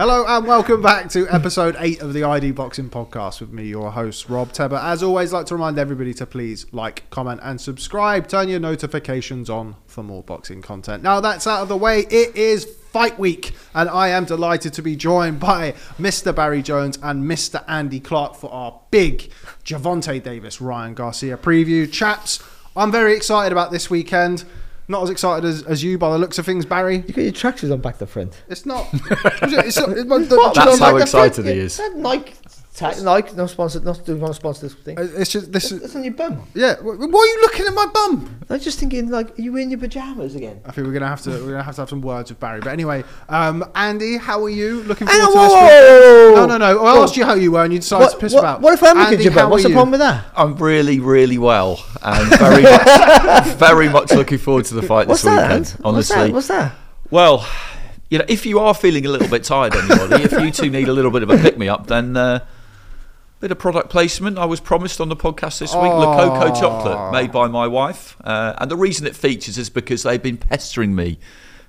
Hello and welcome back to episode 8 of the ID Boxing Podcast with me, your host, Rob Tebber. As always, like to remind everybody to please like, comment, and subscribe. Turn your notifications on for more boxing content. Now that's out of the way, it is fight week, and I am delighted to be joined by Mr. Barry Jones and Mr. Andy Clark for our big Gervonta Davis Ryan Garcia preview. Chaps, I'm very excited about this weekend. Not as excited as, as you by the looks of things, Barry. You got your tracksuits on back to front. It's not. it's not it's not- What? That's the- how the excited front- he yeah, is. that Nike, ta- Nike, no sponsor, not do want to sponsor this thing. It's just this is That's on your bum. yeah. Why are you looking at my bum? I was just thinking, like, are you in your pajamas again? I think we're gonna have to we're gonna have to have some words with Barry. But anyway, um, Andy, how are you? Looking Hang forward on, to whoa, this whoa, whoa, No, no, no. I asked you how you were, and you decided to piss what, about. what if I'm looking Andy, at your how bum? What's are the you? problem with that? I'm really, really well, and very, much, very much looking forward to the fight What's this that? weekend. What's Honestly, that? What's that? well, you know, if you are feeling a little bit tired, anybody, if you two need a little bit of a pick me up, then. Uh, Bit of product placement I was promised on the podcast this week. La Coco chocolate made by my wife, uh, and the reason it features is because they've been pestering me,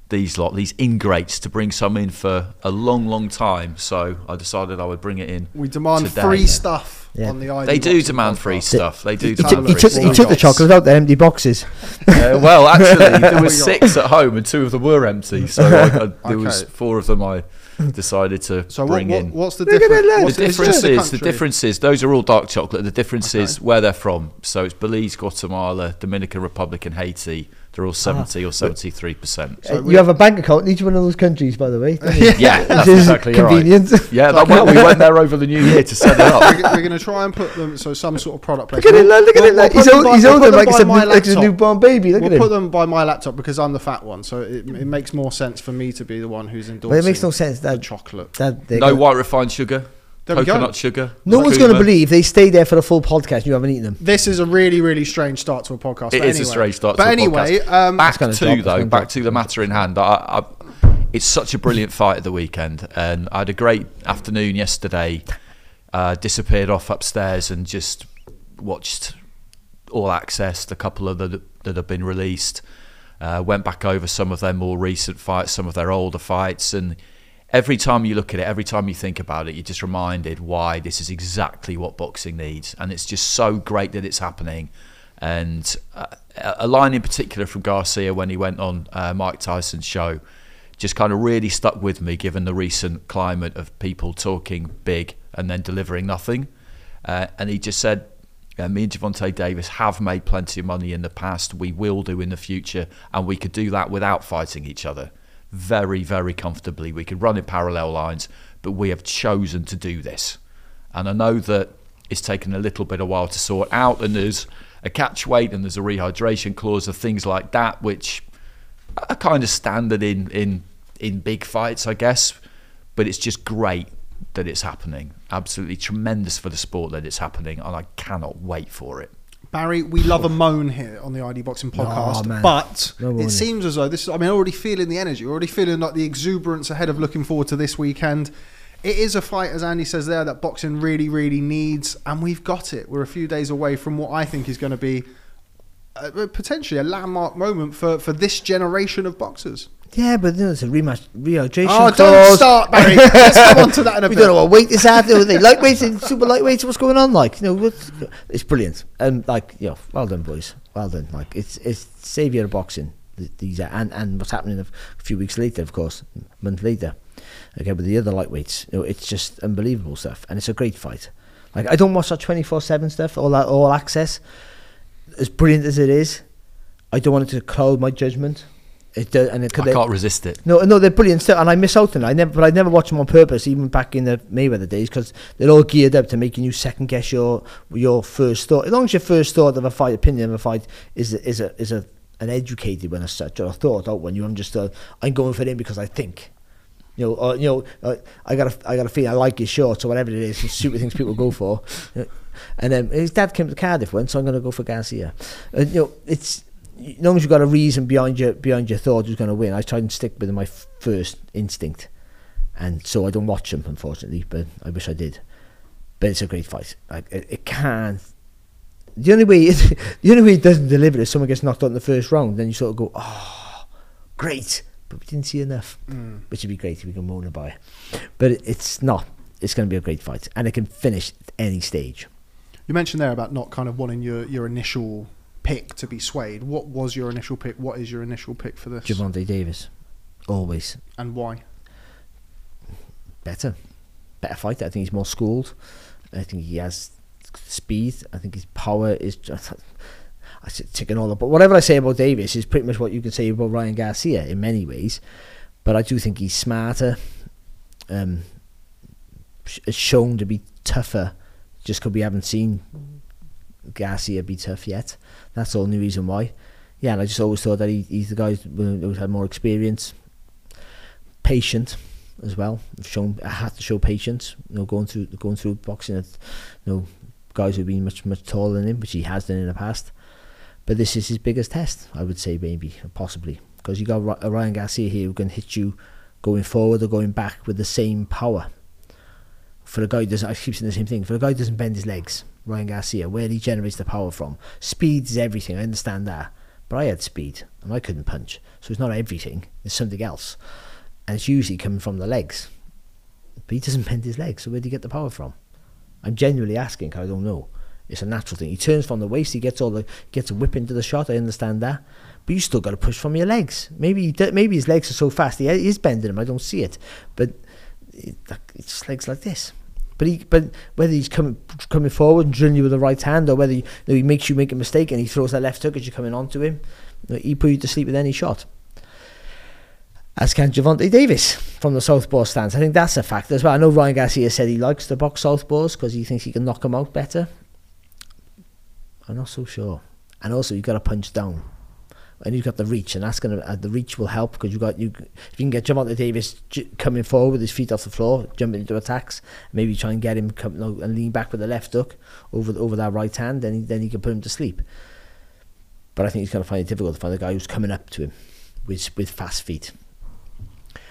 these lot, these ingrates, to bring some in for a long, long time. So I decided I would bring it in. We demand today. free stuff Yeah. on the ID. They do Boxing demand podcast. free stuff. They do He, Tell took, demand he, free took, he took the chocolate out the empty boxes. Uh, well, actually, there we was six at home, and two of them were empty. So I, I, there was four of them I decided to So bring what, in. what's the Look difference? What's the it's difference is the country. difference is those are all dark chocolate. The difference is where they're from. So it's Belize, Guatemala, Dominican Republic, and Haiti. They're all seventy or seventy-three percent. So Uh, you have a bank account in each one of those countries, by the way. don't? Yeah, that's exactly convenient. right. Yeah, that, well, we went there over the new year to set it up. We're, we're going to try and put them so some sort of product. Look at it, look at it. Like, he's hold- he's holding them like it's a, like a newborn baby. Look We'll at put him. them by my laptop because I'm the fat one, so it, it makes more sense for me to be the one who's endorsing. But it makes no sense the that, chocolate. that No got- white refined sugar, There we go. coconut sugar. no one's going to believe they stay there for the full podcast and you haven't eaten them. This is a really, really strange start to a podcast. It but is a strange start But to a anyway, podcast. um, back gonna to drop, though, back drop. to the matter in hand. I, I, it's such a brilliant fight at the weekend, and I had a great afternoon yesterday. Uh, disappeared off upstairs and just watched all access, the couple of the, that have been released. Uh, went back over some of their more recent fights, some of their older fights, and every time you look at it, every time you think about it, you're just reminded why this is exactly what boxing needs, and it's just so great that it's happening. And uh, a line in particular from Garcia when he went on uh, Mike Tyson's show just kind of really stuck with me, given the recent climate of people talking big and then delivering nothing. Uh, and he just said, me and Gervonta Davis have made plenty of money in the past. We will do in the future, and we could do that without fighting each other very, very comfortably. We could run in parallel lines, but we have chosen to do this. And I know that it's taken a little bit of while to sort out, and there's a catch weight and there's a rehydration clause of things like that, which are kind of standard in in in big fights, I guess. But it's just great that it's happening. Absolutely tremendous for the sport that it's happening, and I cannot wait for it. Barry, we love a moan here on the ID Boxing podcast, man. but No it seems as though this. I mean, already feeling the energy, already feeling like the exuberance ahead of looking forward to this weekend. It is a fight, as Andy says there, that boxing really, really needs, and we've got it. We're a few days away from what I think is going to be uh, potentially a landmark moment for, for this generation of boxers. Yeah, but you know, it's a rematch, rehydration Oh, clause. don't start, Barry. Let's come on to that in a we bit. don't know what weight this at. Are they lightweights and super lightweights? What's going on? Like, you know, what's, it's brilliant. And like, yeah, well done, boys. Well done. Like, it's it's savior of boxing. These are, and and what's happening a few weeks later, of course, a month later, okay, with the other lightweights. You know, it's just unbelievable stuff, and it's a great fight. Like, I don't watch that twenty four seven stuff, all that all access. As brilliant as it is, I don't want it to cloud my judgment. It does, and it. I can't resist it. No, no, they're brilliant stuff, and I miss out on it. I never, but I never watch them on purpose, even back in the Mayweather days, because they're all geared up to making you second guess your your first thought. As long as your first thought of a fight, opinion of a fight, is a, is a is a an educated one as such, or a thought out one. You I'm just uh, I'm going for him because I think. You know, or, you know, uh, I got a, I got a feeling I like his shorts or whatever it is, the stupid things people go for. You know, and then his dad came to Cardiff once, so I'm going to go for Garcia. And you know, it's as long as you've got a reason behind your behind your thought who's going to win. I try and stick with my f- first instinct, and so I don't watch them unfortunately, but I wish I did. But it's a great fight. Like it, it can't. The only way the only way it doesn't deliver is someone gets knocked out in the first round. Then you sort of go, oh, great. but we didn't see enough, Mm. which would be great if we can moan about it. But it- it's not. It's going to be a great fight, and it can finish at any stage. You mentioned there about not kind of wanting your, your initial pick to be swayed. What was your initial pick? What is your initial pick for this? Gervonta Davis, always And why? better, better fighter. I think he's more schooled. I think he has speed. I think his power is just. I said ticking all up, but whatever I say about Davis is pretty much what you can say about Ryan Garcia in many ways. But I do think he's smarter. Um, is shown to be tougher, just because we haven't seen Garcia be tough yet. That's the only reason why. Yeah, and I just always thought that he, he's the guy who had more experience, patient as well. I've shown I had to show patience. You know, going through going through boxing, at, you know, guys who've been much much taller than him, which he has done in the past. But this is his biggest test, I would say, maybe possibly, because you got Ryan Garcia here who can hit you going forward or going back with the same power. For a guy who doesn't, I keep saying the same thing. For a guy who doesn't bend his legs, Ryan Garcia, where he generates the power from. Speed is everything. I understand that, but I had speed and I couldn't punch, so it's not everything. It's something else, and it's usually coming from the legs. But he doesn't bend his legs, so where do you get the power from? I'm genuinely asking. I don't know. It's a natural thing. He turns from the waist. He gets all the gets a whip into the shot. I understand that, but you still got to push from your legs. Maybe he maybe his legs are so fast he is bending them. I don't see it, but it, just legs like this. But he, but whether he's coming coming forward and drilling you with the right hand, or whether he, you know, he makes you make a mistake and he throws that left hook as you're coming onto him, you know, he put you to sleep with any shot. As can Gervonta Davis from the southpaw stance. I think that's a factor as well. I know Ryan Garcia said he likes to box southpaws because he thinks he can knock them out better. I'm not so sure. And also, you've got to punch down. And you've got the reach, and that's gonna uh, the reach will help because you got you. If you can get Gervonta Davis j- coming forward with his feet off the floor, jumping into attacks, maybe try and get him come, no, and lean back with the left hook over over that right hand, then he, then he can put him to sleep. But I think he's going to find it difficult to find a guy who's coming up to him with with fast feet,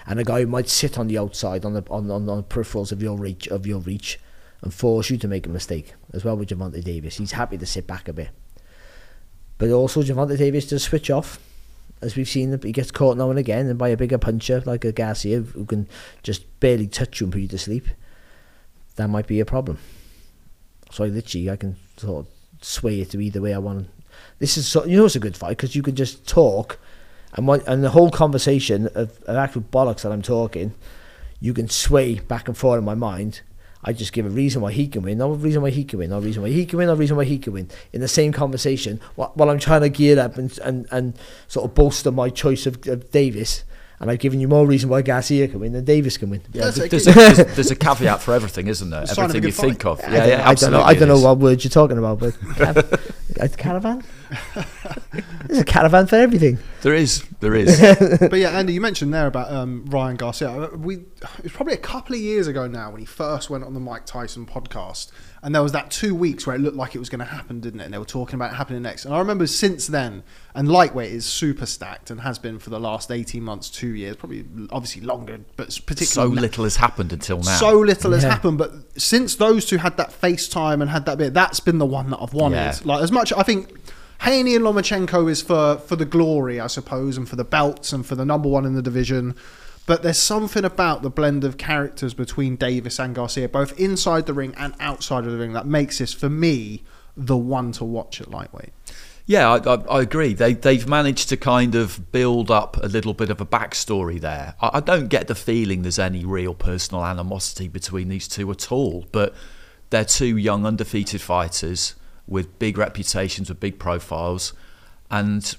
and a guy who might sit on the outside on the on on, on the peripherals of your reach of your reach, and force you to make a mistake as well with Gervonta Davis. He's happy to sit back a bit. But also Gervonta Davis does switch off, as we've seen. He gets caught now and again, and by a bigger puncher like a Garcia who can just barely touch you and put you to sleep. That might be a problem. So I literally I can sort of sway it to either way I want. This is so, you know it's a good fight because you can just talk, and what, and the whole conversation of, of actual bollocks that I'm talking, you can sway back and forth in my mind. I just give a reason why he can win, no reason why he can win, no reason why he can win, no reason why he can win. In the same conversation, while, while I'm trying to gear up and, and, and sort of bolster my choice of, of Davis, and I've given you more reason why Garcia can win than Davis can win. Yeah, so There's a, there's, there's a caveat for everything, isn't there? It's sign of a Everything you fight. think of. I Yeah, don't, yeah, I don't know. absolutely. I don't know what words you're talking about, but cav- a caravan. There's a caravan for everything. There is, there is. but yeah, Andy, you mentioned there about um, Ryan Garcia. Uh, We it was probably a couple of years ago now when he first went on the Mike Tyson podcast, and there was that two weeks where it looked like it was going to happen, didn't it? And they were talking about it happening next. And I remember since then, and lightweight is super stacked and has been for the last eighteen months, two years, probably obviously longer, but particularly so little has happened until now. so little has happened, but since those two had that FaceTime and had that bit, that's been the one that I've wanted. Yeah. Like as much, I think Haney and Lomachenko is for for the glory, I suppose, and for the belts and for the number one in the division. But there's something about the blend of characters between Davis and Garcia, both inside the ring and outside of the ring, that makes this for me the one to watch at lightweight. Yeah, I, I, I agree. They they've managed to kind of build up a little bit of a backstory there. I, I don't get the feeling there's any real personal animosity between these two at all. But they're two young undefeated fighters with big reputations, with big profiles, and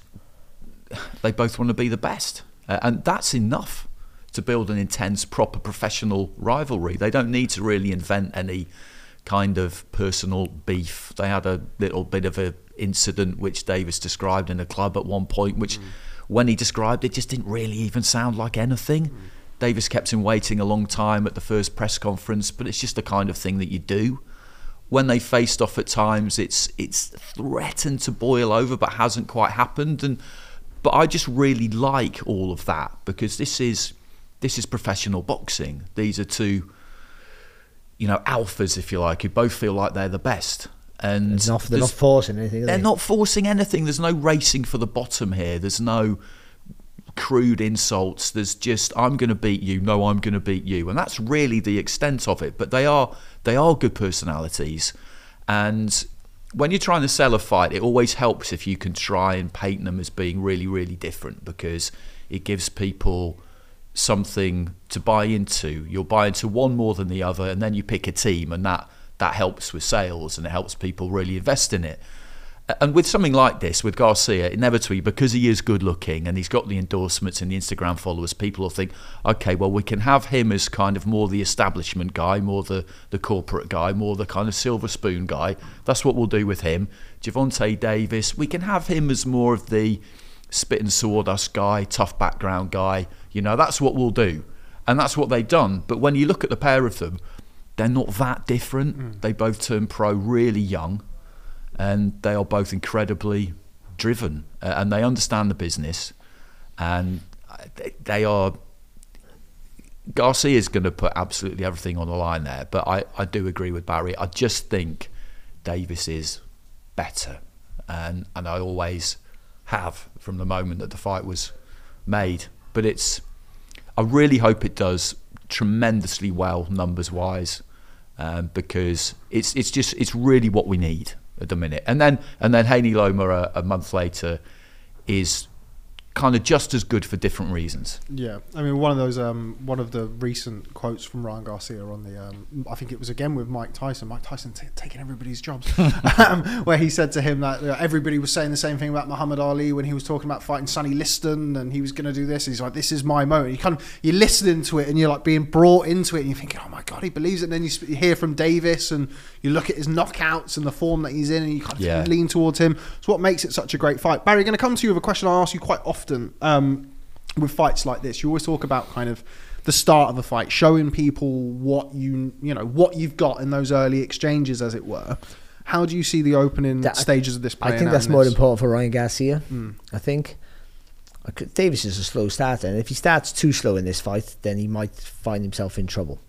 they both want to be the best, uh, and that's enough to build an intense, proper professional rivalry. They don't need to really invent any kind of personal beef. They had a little bit of a incident which Davis described in a club at one point, which when he described it just didn't really even sound like anything. Davis kept him waiting a long time at the first press conference, but it's just the kind of thing that you do. When they faced off at times, it's it's threatened to boil over, but hasn't quite happened. And but I just really like all of that because this is this is professional boxing. These are two, you know, alphas, if you like, who both feel like they're the best. And It's not, they're not forcing anything. They're they? not forcing anything. There's no racing for the bottom here. There's no crude insults. There's just I'm going to beat you. No, I'm going to beat you, and that's really the extent of it. But they are they are good personalities, and when you're trying to sell a fight, it always helps if you can try and paint them as being really really different because it gives people something to buy into. You'll buy into one more than the other, and then you pick a team, and that that helps with sales and it helps people really invest in it. And with something like this, with Garcia, inevitably, because he is good looking and he's got the endorsements and the Instagram followers, people will think, okay, well, we can have him as kind of more the establishment guy, more the, the corporate guy, more the kind of silver spoon guy. That's what we'll do with him. Gervonta Davis, we can have him as more of the spit and sawdust guy, tough background guy. You know, that's what we'll do. And that's what they've done. But when you look at the pair of them, they're not that different. Mm. They both turned pro really young and they are both incredibly driven uh, and they understand the business and they are Garcia is going to put absolutely everything on the line there but I, I do agree with Barry. I just think Davis is better and and I always have from the moment that the fight was made but it's I really hope it does tremendously well numbers wise um, because it's it's just it's really what we need at the minute. And then and then Haney Loma a, a month later is kind of just as good for different reasons. Yeah, I mean, one of those, um, one of the recent quotes from Ryan Garcia on the, um, I think it was again with Mike Tyson. Mike Tyson t- taking everybody's jobs, um, where he said to him that everybody was saying the same thing about Muhammad Ali when he was talking about fighting Sonny Liston and he was going to do this. He's like, "This is my moment." You kind of you're listening to it and you're like being brought into it, and you're thinking, "Oh my god, he believes it." And then you, sp- you hear from Davis and you look at his knockouts and the form that he's in, and you kind of yeah. lean towards him. It's what makes it such a great fight. Barry, going to come to you with a question I ask you quite often often um, with fights like this. You always talk about kind of the start of a fight, showing people what you you know what you've got in those early exchanges, as it were. How do you see the opening that, stages of this? I think that's more important for Ryan Garcia. Mm. I think Davis is a slow starter, and if he starts too slow in this fight, then he might find himself in trouble.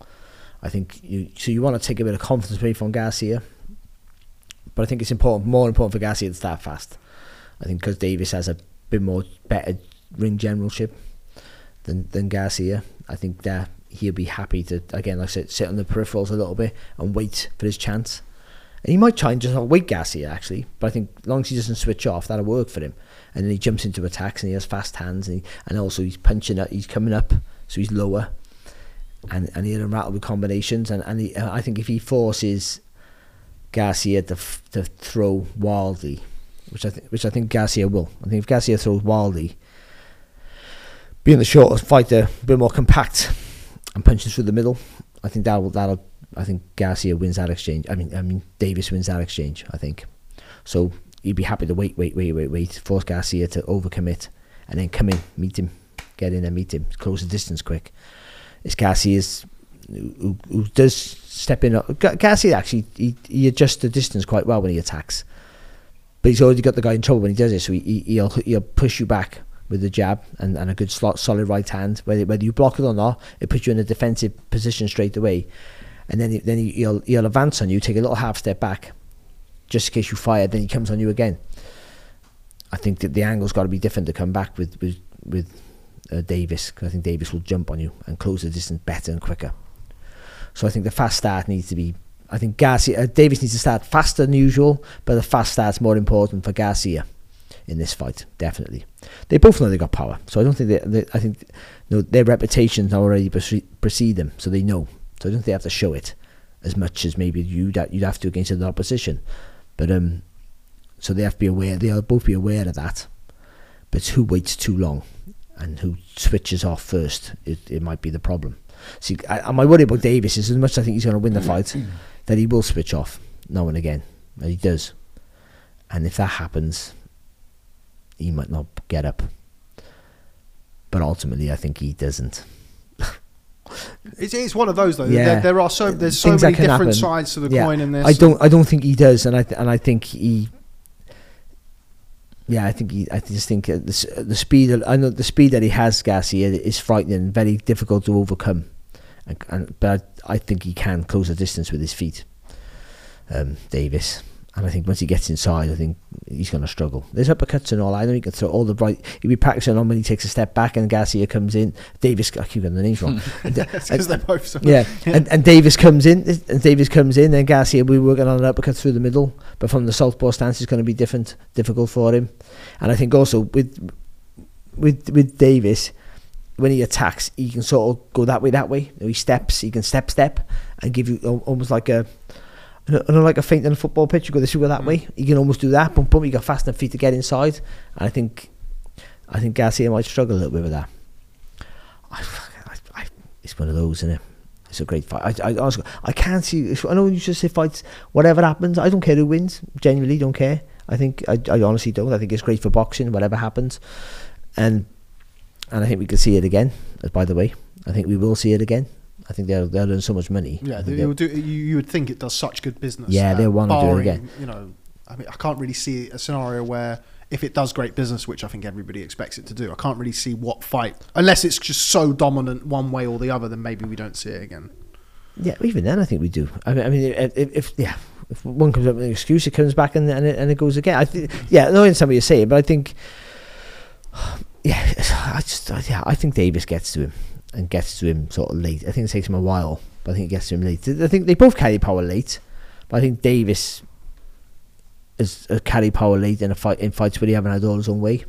I think you so you want to take a bit of confidence away from Garcia, but I think it's important, more important for Garcia to start fast. I think because Davis has a bit more better ring generalship than than Garcia. I think that he'll be happy to again, like I said, sit on the peripherals a little bit and wait for his chance. And he might try and just wait Garcia actually, but I think as long as he doesn't switch off, that'll work for him. And then he jumps into attacks and he has fast hands and he, and also he's punching up, he's coming up, so he's lower, and and he'll rattle with combinations. And and he, I think if he forces Garcia to to throw wildly which I think which I think Garcia will. I think if Garcia throws wildly, being the shorter fighter, a bit more compact, and punches through the middle, I think that'll that'll I think Garcia wins that exchange. I mean I mean Davis wins that exchange. I think so. He'd be happy to wait, wait, wait, wait, wait, force Garcia to overcommit, and then come in, meet him, get in and meet him, close the distance quick. It's Garcia's who, who does step in. Uh, Up Garcia actually he, he adjusts the distance quite well when he attacks but he's already got the guy in trouble when he does it. So he, he, will he'll push you back with the jab and, and a good slot, solid right hand. Whether whether you block it or not, it puts you in a defensive position straight away. And then then he'll he'll advance on you, take a little half step back, just in case you fire. Then he comes on you again. I think that the angle's got to be different to come back with with with uh, Davis. Cause I think Davis will jump on you and close the distance better and quicker. So I think the fast start needs to be I think Garcia uh, Davis needs to start faster than usual, but the fast start's more important for Garcia in this fight. Definitely, they both know they got power, so I don't think they. they I think you know, their reputations already precede them, so they know. So I don't think they have to show it as much as maybe you that you'd have to against the opposition. But um, so they have to be aware. They'll both be aware of that. But who waits too long, and who switches off first, it, it might be the problem. See, I, my worry about Davis is as much as I think he's going to win the fight that he will switch off now and again. And he does. And if that happens, he might not get up. But ultimately, I think he doesn't. it's, it's one of those though. Yeah. There, there are so there's so Things many different happen. sides to the yeah. coin in this. I don't I don't think he does, and I th- and I think he. Yeah, I think he. I just think uh, the, the speed. I know the speed that he has, Garcia, is frightening, very difficult to overcome. And, and, but I, I, think he can close the distance with his feet, um, Davis. And I think once he gets inside, I think he's going to struggle. There's uppercuts and all. I know he can throw all the right. He'll be practicing on when he takes a step back and Garcia comes in. Davis, I keep getting the names wrong. because they're both so yeah, And, and Davis comes in, and Davis comes in, and Garcia will be working on an uppercut through the middle, but from the southpaw stance, it's going to be different, difficult for him. And I think also with with with Davis, when he attacks, he can sort of go that way, that way. He steps, he can step, step, and give you almost like a. Know, like a feint on a football pitch, you go this, you go that Mm. way. You can almost do that. Boom, boom. You got fast enough feet to get inside, and I think, I think Garcia might struggle a little bit with that. I, I, I, it's one of those, isn't it? It's a great fight. I, I, honestly, I can't see. I know you just say fights. Whatever happens, I don't care who wins. Genuinely, don't care. I think I, I honestly don't. I think it's great for boxing. Whatever happens, and and I think we could see it again. uh, By the way, I think we will see it again. I think they'll they'll earn so much money. Yeah, they, would do, you, you would think it does such good business. Yeah, they'll wanna do it again. You know, I mean, I can't really see a scenario where if it does great business, which I think everybody expects it to do, I can't really see what fight, unless it's just so dominant one way or the other, then maybe we don't see it again. Yeah, even then, I think we do. I mean, I mean, if, if, yeah, if one comes up with an excuse, it comes back and and it, and it goes again. I think, yeah, no, in some way you say it, but I think, yeah, I just, yeah, I think Davis gets to him and gets to him sort of late. I think it takes him a while, but I think it gets to him late. I think they both carry power late, but I think Davis is a carry power late in a fight in fights where he haven't had all his own way,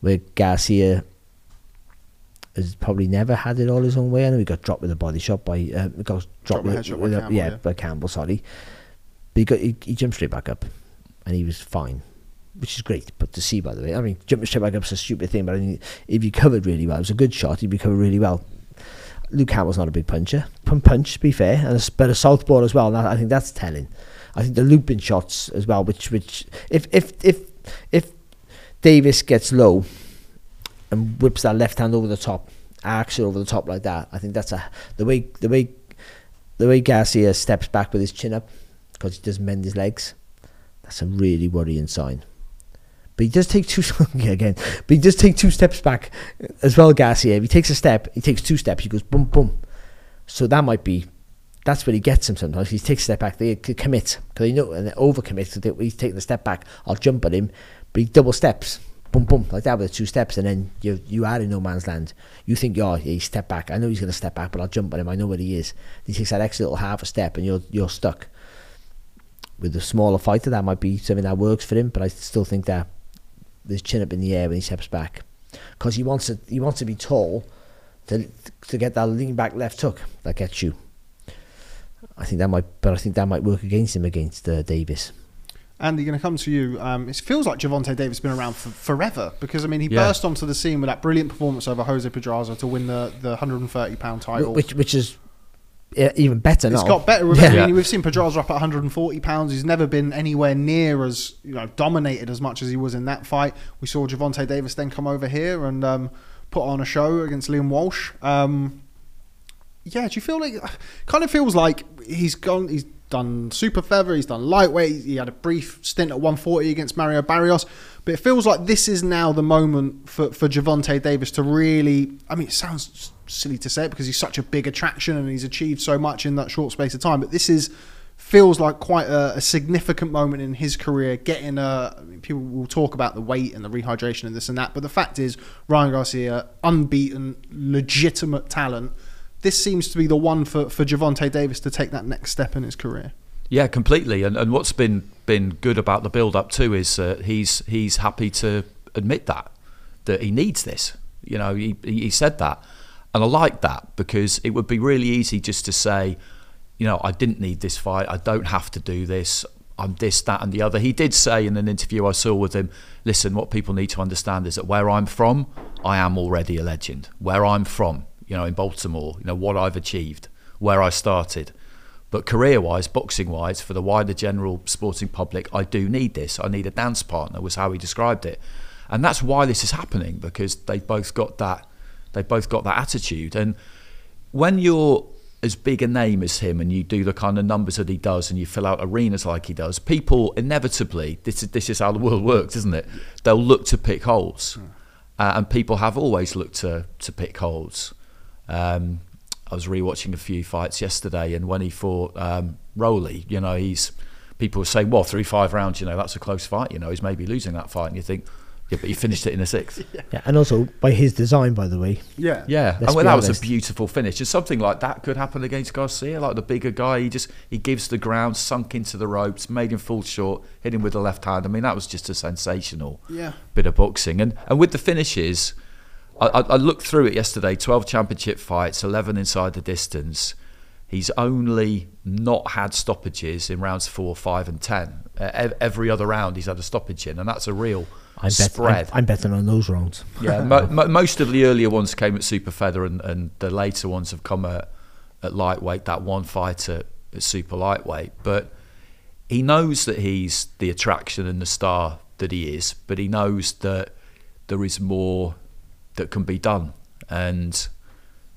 where Garcia has probably never had it all his own way. I know he got dropped with a body shot by uh, got dropped with a with, headshot by Campbell, yeah, yeah. by Campbell. Sorry, but he got he, he jumped straight back up, and he was fine, which is great. But to see, by the way, I mean, jumping straight back up is a stupid thing, but I mean, if you covered really well, it was a good shot. He recovered really well. Luke Campbell's not a big puncher. Pun punch, to be fair, and a, but a southpaw as well. And I think that's telling. I think the looping shots as well, which which if if if if Davis gets low and whips that left hand over the top, it over the top like that, I think that's a the way the way the way Garcia steps back with his chin up because he doesn't bend his legs. That's a really worrying sign. But he does take two again. But he does take two steps back as well. Garcia, if he takes a step, he takes two steps. He goes boom, boom. So that might be. That's where he gets him sometimes. He takes a step back. They commit because they know and they overcommit. So they, he's taking a step back. I'll jump at him, but he double steps, boom, boom, like that with two steps, and then you you are in no man's land. You think, oh, he step back. I know he's going to step back, but I'll jump at him. I know where he is. He takes that extra little half a step, and you're you're stuck. With a smaller fighter, that might be something that works for him, but I still think that his chin up in the air when he steps back, because he wants to he wants to be tall to to get that lean back left hook that gets you. I think that might, but I think that might work against him against uh, Davis. Andy, going to come to you. Um, it feels like Gervonta Davis has been around for forever because I mean he Yeah. burst onto the scene with that brilliant performance over Jose Pedraza to win the, the 130 pound title. which which is even better It's now. got better. With Yeah. I mean, we've seen Pedraza up at 140 pounds. He's never been anywhere near as you know dominated as much as he was in that fight. We saw Gervonta Davis then come over here and um, put on a show against Liam Walsh. Um, yeah, do you feel like kind of feels like he's gone? He's done super feather. He's done lightweight. He had a brief stint at 140 against Mario Barrios, but it feels like this is now the moment for for Gervonta Davis to really. I mean, it sounds silly to say it because he's such a big attraction and he's achieved so much in that short space of time, but this is feels like quite a, a significant moment in his career. Getting a I mean, people will talk about the weight and the rehydration and this and that, but the fact is Ryan Garcia, unbeaten, legitimate talent. This seems to be the one for for Gervonta Davis to take that next step in his career. Yeah, completely. And and what's been been good about the build up too is uh, he's he's happy to admit that that he needs this. You know, he he said that, and I like that because it would be really easy just to say, you know, I didn't need this fight. I don't have to do this. I'm this, that, and the other. He did say in an interview I saw with him, listen, what people need to understand is that where I'm from, I am already a legend. Where I'm from, you know, in Baltimore, you know, what I've achieved, where I started. But career wise, boxing wise, for the wider general sporting public, I do need this. I need a dance partner, was how he described it. And that's why this is happening, because they both got that they both got that attitude. And when you're as big a name as him and you do the kind of numbers that he does and you fill out arenas like he does, people inevitably this is this is how the world works, isn't it? They'll look to pick holes. Uh, and people have always looked to to pick holes. Um, I was rewatching a few fights yesterday, and when he fought um, Rolly, you know, he's people were saying, well, three five rounds, you know, that's a close fight. You know, he's maybe losing that fight, and you think, yeah, but he finished it in a sixth. Yeah, and also by his design, by the way. Yeah. Yeah, Let's and well, be that was a beautiful finish. And something like that could happen against Garcia, like the bigger guy. He just he gives the ground, sunk into the ropes, made him fall short, hit him with the left hand. I mean, that was just a sensational Yeah. bit of boxing. And and with the finishes, I, I, looked through it yesterday. Twelve championship fights, eleven inside the distance. He's only not had stoppages in rounds four, five, and ten. Uh, every other round, he's had a stoppage in, and that's a real I'm, bet, spread. I'm, I'm betting on those rounds. Yeah, mo- mo- most of the earlier ones came at super feather, and, and the later ones have come at, at lightweight. That one fight at, at super lightweight, but he knows that he's the attraction and the star that he is, but he knows that there is more that can be done, and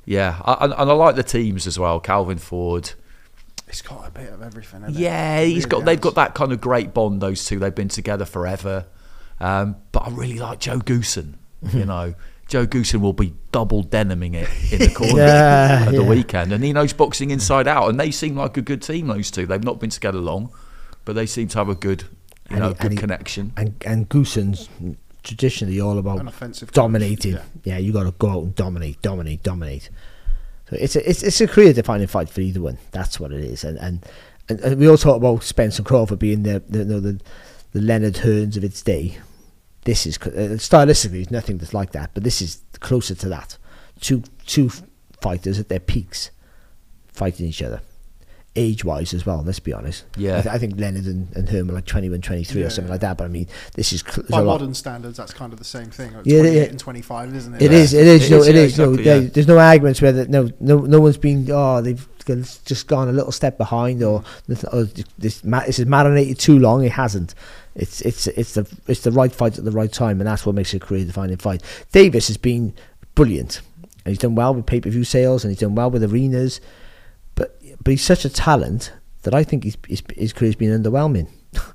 yeah, I, and and I like the teams as well. Calvin Ford. He's got a bit of everything. hasn't Yeah, he? he's Really got. They've got that kind of great bond. Those two, they've been together forever. Um, but I really like Joe Goossen. You know, Joe Goossen will be double deniming it in the corner Yeah, at the yeah. weekend, and he knows boxing inside out. And they seem like a good team. Those two, they've not been together long, but they seem to have a good, you And know, he- good and he- connection. And and Goossen's traditionally all about dominating. coach, Yeah, you got to go out and dominate, dominate, dominate. So it's a it's, it's a career defining fight for either one. That's what it is. And and, and, and we all talk about Spence and Crawford being the the know, the, the Leonard Hearns of its day. This is uh, stylistically it's nothing that's like that, but this is closer to that. Two two fighters at their peaks fighting each other. Age wise as well, let's be honest. Yeah. I, th- I think Leonard and, and Hearn were like 21, 23 Yeah, or something yeah. like that. But I mean, this is cl- By there's a lot- modern standards, that's kind of the same thing. It's Yeah, 28 yeah. and 25, isn't it? It Yeah. is. It is. It no, is, it yeah, is. no, exactly, there- there's no arguments where that no, no, no one's been. Oh, they've just gone a little step behind, or, or this oh, this is marinated too long. It hasn't. It's it's it's the it's the right fight at the right time, and that's what makes it a career-defining fight. Davis has been brilliant, and he's done well with pay-per-view sales, and he's done well with arenas. But but he's such a talent that I think his his, his career's been underwhelming.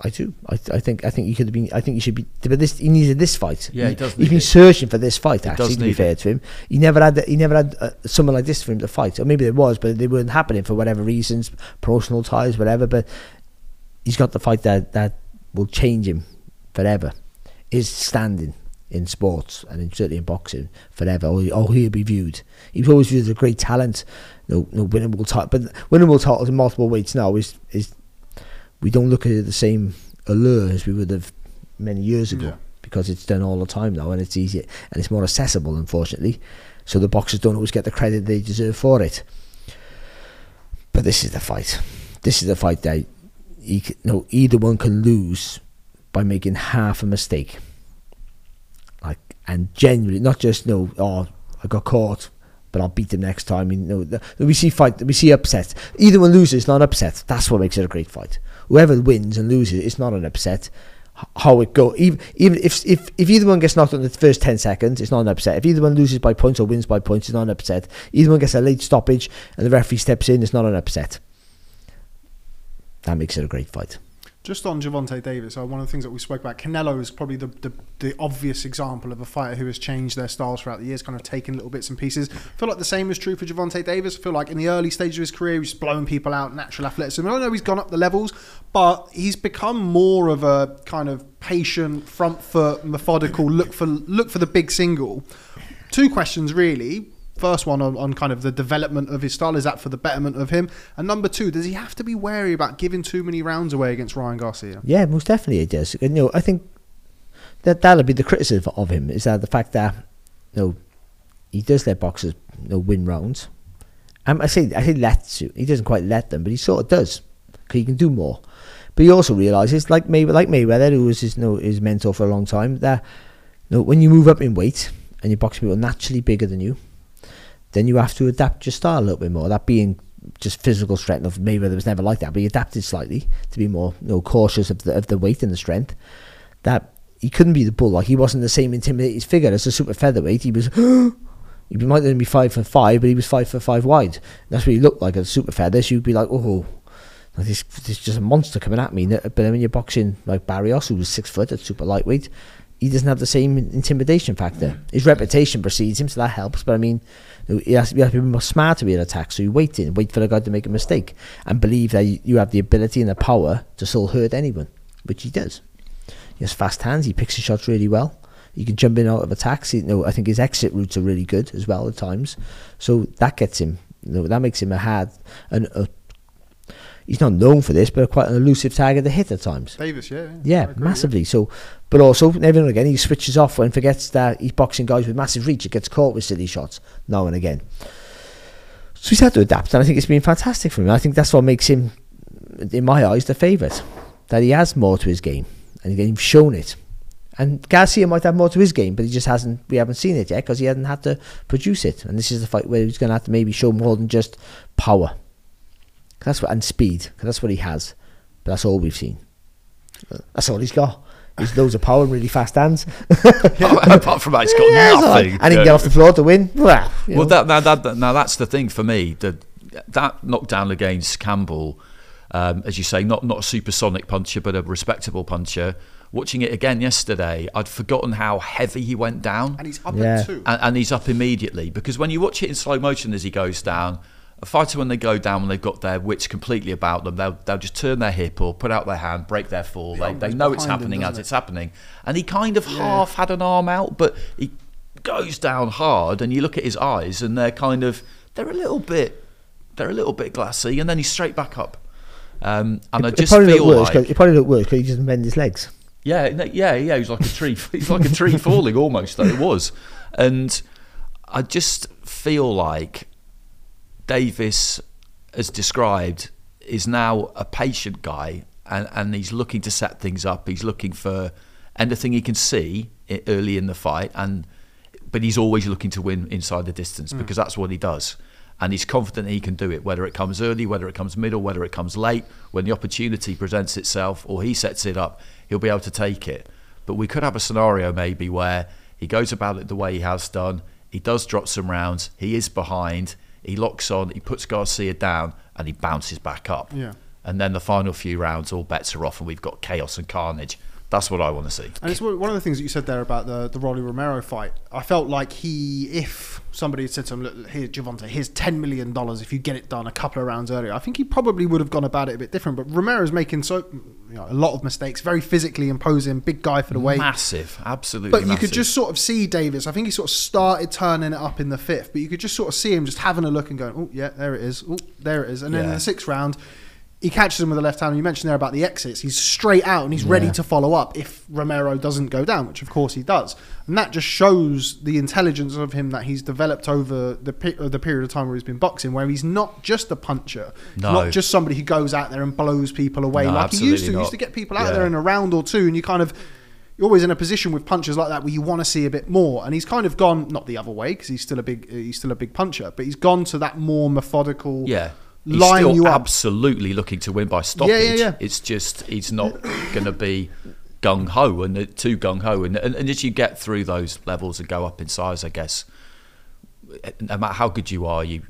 I do. I, I think. I think he could have been. I think he should be. But this, he needed this fight. Yeah, he does He's been it. searching for this fight. He Actually, to be fair it. to him, he never had. He never had uh, someone like this for him to fight. Or maybe there was, but they weren't happening for whatever reasons, promotional ties, whatever. But he's got the fight that that will change him forever. Is standing in sports and in, certainly in boxing forever. Or, he- or he'll be viewed. He was always viewed as a great talent. No, no winnable title, but winnable titles in multiple weights now is is we don't look at it the same allure as we would have many years ago Yeah. because it's done all the time now and it's easier and it's more accessible unfortunately so the boxers don't always get the credit they deserve for it but this is the fight this is the fight that you c- no either one can lose by making half a mistake and genuinely not just no oh I got caught but I'll beat them next time. You know, the, we see fight, we see upsets. Either one loses, not upset. That's what makes it a great fight. Whoever wins and loses, it's not an upset. How it go, even even if if if either one gets knocked in the first ten seconds, it's not an upset. If either one loses by points or wins by points, it's not an upset. Either one gets a late stoppage and the referee steps in, it's not an upset. That makes it a great fight. Just on Gervonta Davis, uh, one of the things that we spoke about, Canelo is probably the, the, the obvious example of a fighter who has changed their styles throughout the years, kind of taken little bits and pieces. I feel like the same is true for Gervonta Davis. I feel like in the early stage of his career, he's blowing people out, natural athleticism. I know he's gone up the levels, but he's become more of a kind of patient, front foot, methodical, look for look for the big single. Two questions really. First one on, on kind of the development of his style is that for the betterment of him, and number two, does he have to be wary about giving too many rounds away against Ryan Garcia? Yeah, most definitely it does. You know, I think that that'll be the criticism of him is that the fact that you know he does let boxers you know, win rounds. Um, I say I say lets you. He doesn't quite let them, but he sort of does because he can do more. But he also realizes, like May, like Mayweather, who was his you know, his mentor for a long time, that you know, when you move up in weight and you box people naturally bigger than you, then you have to adapt your style a little bit more. That being just physical strength of Mayweather was never like that, but he adapted slightly to be more you know, cautious of the of the weight and the strength. That he couldn't be the bull like he wasn't the same intimidating figure as a super featherweight. He was. He might only be five for five, but he was five for five wide. That's what he looked like as a super feather. So you'd be like, oh, this, this is just a monster coming at me. But then when you're boxing like Barrios, who was six foot at super lightweight, he doesn't have the same intimidation factor. Mm. His reputation precedes him, so that helps. But I mean, you have, you have to be more smart to be an attack. So you wait in, wait for the guy to make a mistake, and believe that you, have the ability and the power to still hurt anyone, which he does. He has fast hands. He picks his shots really well. He can jump in out of attacks. You know, I think his exit routes are really good as well at times. So that gets him. You know, that makes him a hard and a he's not known for this, but quite an elusive target to hit at times. Davis, yeah. Yeah, agree, massively. So, but also every now and again he switches off and forgets that he's boxing guys with massive reach. He gets caught with silly shots now and again. So he's had to adapt, and I think it's been fantastic for him. I think that's what makes him, in my eyes, the favourite. That he has more to his game, and again, he's shown it. And Garcia might have more to his game, but he just hasn't. We haven't seen it yet because he hasn't had to produce it. And this is the fight where he's going to have to maybe show more than just power. 'Cause that's what and speed. 'cause that's what he has. But that's all we've seen. That's all he's got. He's loads of power and really fast hands. yeah, Apart from that, he's got Yeah, it's all right. nothing. And he can get off the floor to win. Well, Well, that, now, that, now that's the thing for me. The, that knockdown against Campbell, um, as you say, not not a supersonic puncher, but a respectable puncher. Watching it again yesterday, I'd forgotten how heavy he went down, And he's up Yeah. at two. and, and he's up immediately. Because when you watch it in slow motion as he goes down, a fighter when they go down, when they've got their wits completely about them, they'll they'll just turn their hip or put out their hand, break their fall. The They, they know it's behind him, happening as it? it's happening, and he kind of half had an arm out, but he goes down hard, and you look at his eyes, and they're kind of they're a little bit they're a little bit glassy, and then he's straight back up. Um, and I it, just probably feel worse. like it probably looked worse because he doesn't bend his legs. yeah, yeah, yeah. He's like a tree. He's like a tree falling almost. Though it was, and I just feel like Davis, as described, is now a patient guy, and and he's looking to set things up. He's looking for anything he can see early in the fight, and but he's always looking to win inside the distance hmm. because that's what he does. And he's confident he can do it, whether it comes early, whether it comes middle, whether it comes late. When the opportunity presents itself or he sets it up, he'll be able to take it. But we could have a scenario maybe where he goes about it the way he has done. He does drop some rounds. He is behind. He locks on. He puts Garcia down, and he bounces back up. Yeah. And then the final few rounds, all bets are off, and we've got chaos and carnage. That's what I want to see. And it's one of the things that you said there about the the Rolly Romero fight. I felt like he, if somebody had said to him, "Look, here, Gervonta, here's ten million dollars if you get it done a couple of rounds earlier," I think he probably would have gone about it a bit different. But Romero's making so you know, a lot of mistakes, very physically imposing, big guy for the weight. Massive, absolutely. But you could just sort of see Davis. I think he sort of started turning it up in the fifth, but you could just sort of see him just having a look and going, "Oh yeah, there it is. Oh, there it is." And then in the sixth round, he catches him with the left hand. You mentioned there about the exits. He's straight out and he's ready to follow up if Romero doesn't go down, which of course he does. And that just shows the intelligence of him that he's developed over the pe- uh, the period of time where he's been boxing, where he's not just a puncher, No. not just somebody who goes out there and blows people away No, like he used to. He used to get people out Yeah. there in a round or two, and you kind of you're always in a position with punches like that where you want to see a bit more. And he's kind of gone not the other way because he's still a big he's still a big puncher, but he's gone to that more methodical. Yeah. He's line still you up. absolutely looking to win by stoppage. Yeah, yeah, yeah. It's just he's not going to be gung ho and uh, too gung ho, and, and and as you get through those levels and go up in size, I guess, no matter how good you are, you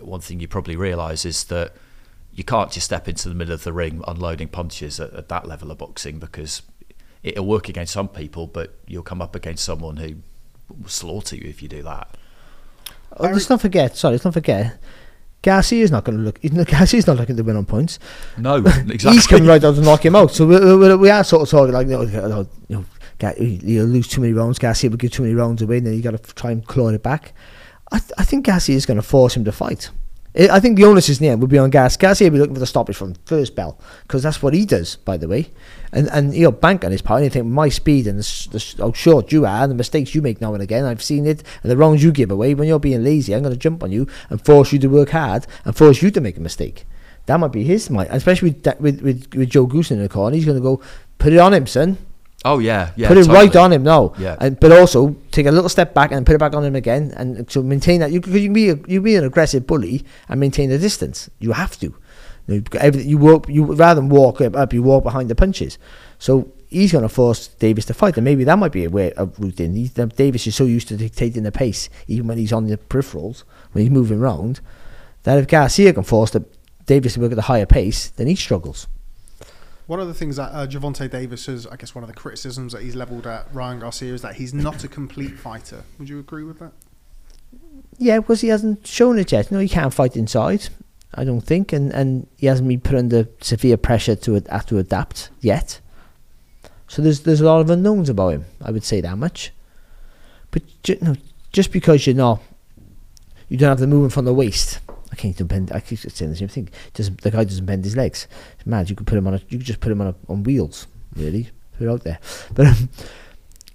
one thing you probably realise is that you can't just step into the middle of the ring unloading punches at, at that level of boxing because it'll work against some people, but you'll come up against someone who will slaughter you if you do that. Oh, let's not forget. Sorry, let's not forget. Garcia's not going to look. he's Garcia's not looking to win on points. No, exactly. He's coming right down to knock him out. So we, we, we are sort of talking like, you know, you know you'll lose too many rounds. Garcia will give too many rounds away, and then you got to try and claw it back. I, th- I think Garcia is going to force him to fight. I I think the onus is near would be on Gas. Garcia will be looking for the stoppage from first bell because that's what he does, by the way. And and he'll bank on his part. You think my speed and the, the, how short you are and the mistakes you make now and again. I've seen it and the wrongs you give away when you're being lazy. I'm going to jump on you and force you to work hard and force you to make a mistake. That might be his might, especially with, with with with Joe Goose in the corner. He's going to go put it on him, son. Oh yeah, yeah. put it right on him now. Yeah. And but also take a little step back and put it back on him again, and to maintain that you you can be a, you be an aggressive bully and maintain the distance. You have to. You, you walk you rather than walk up, you walk behind the punches. So he's going to force Davis to fight, and maybe that might be a way of route in. He's, Davis is so used to dictating the pace, even when he's on the peripherals, when he's moving around, that if Garcia can force the Davis to work at a higher pace, then he struggles. One of the things that uh, Gervonta Davis has, I guess, one of the criticisms that he's levelled at Ryan Garcia is that he's not a complete fighter. Would you agree with that? Yeah, because he hasn't shown it yet. No, he can't fight inside. I don't think, and and he hasn't been put under severe pressure to ad- have to adapt yet. So there's there's a lot of unknowns about him. I would say that much. But ju- no, just because you're not, you don't have the movement from the waist. I can't even bend. I keep saying the same thing. Doesn't the guy doesn't bend his legs? Mad. You could put him on a. You could just put him on a, on wheels. Really, put it out there. But um,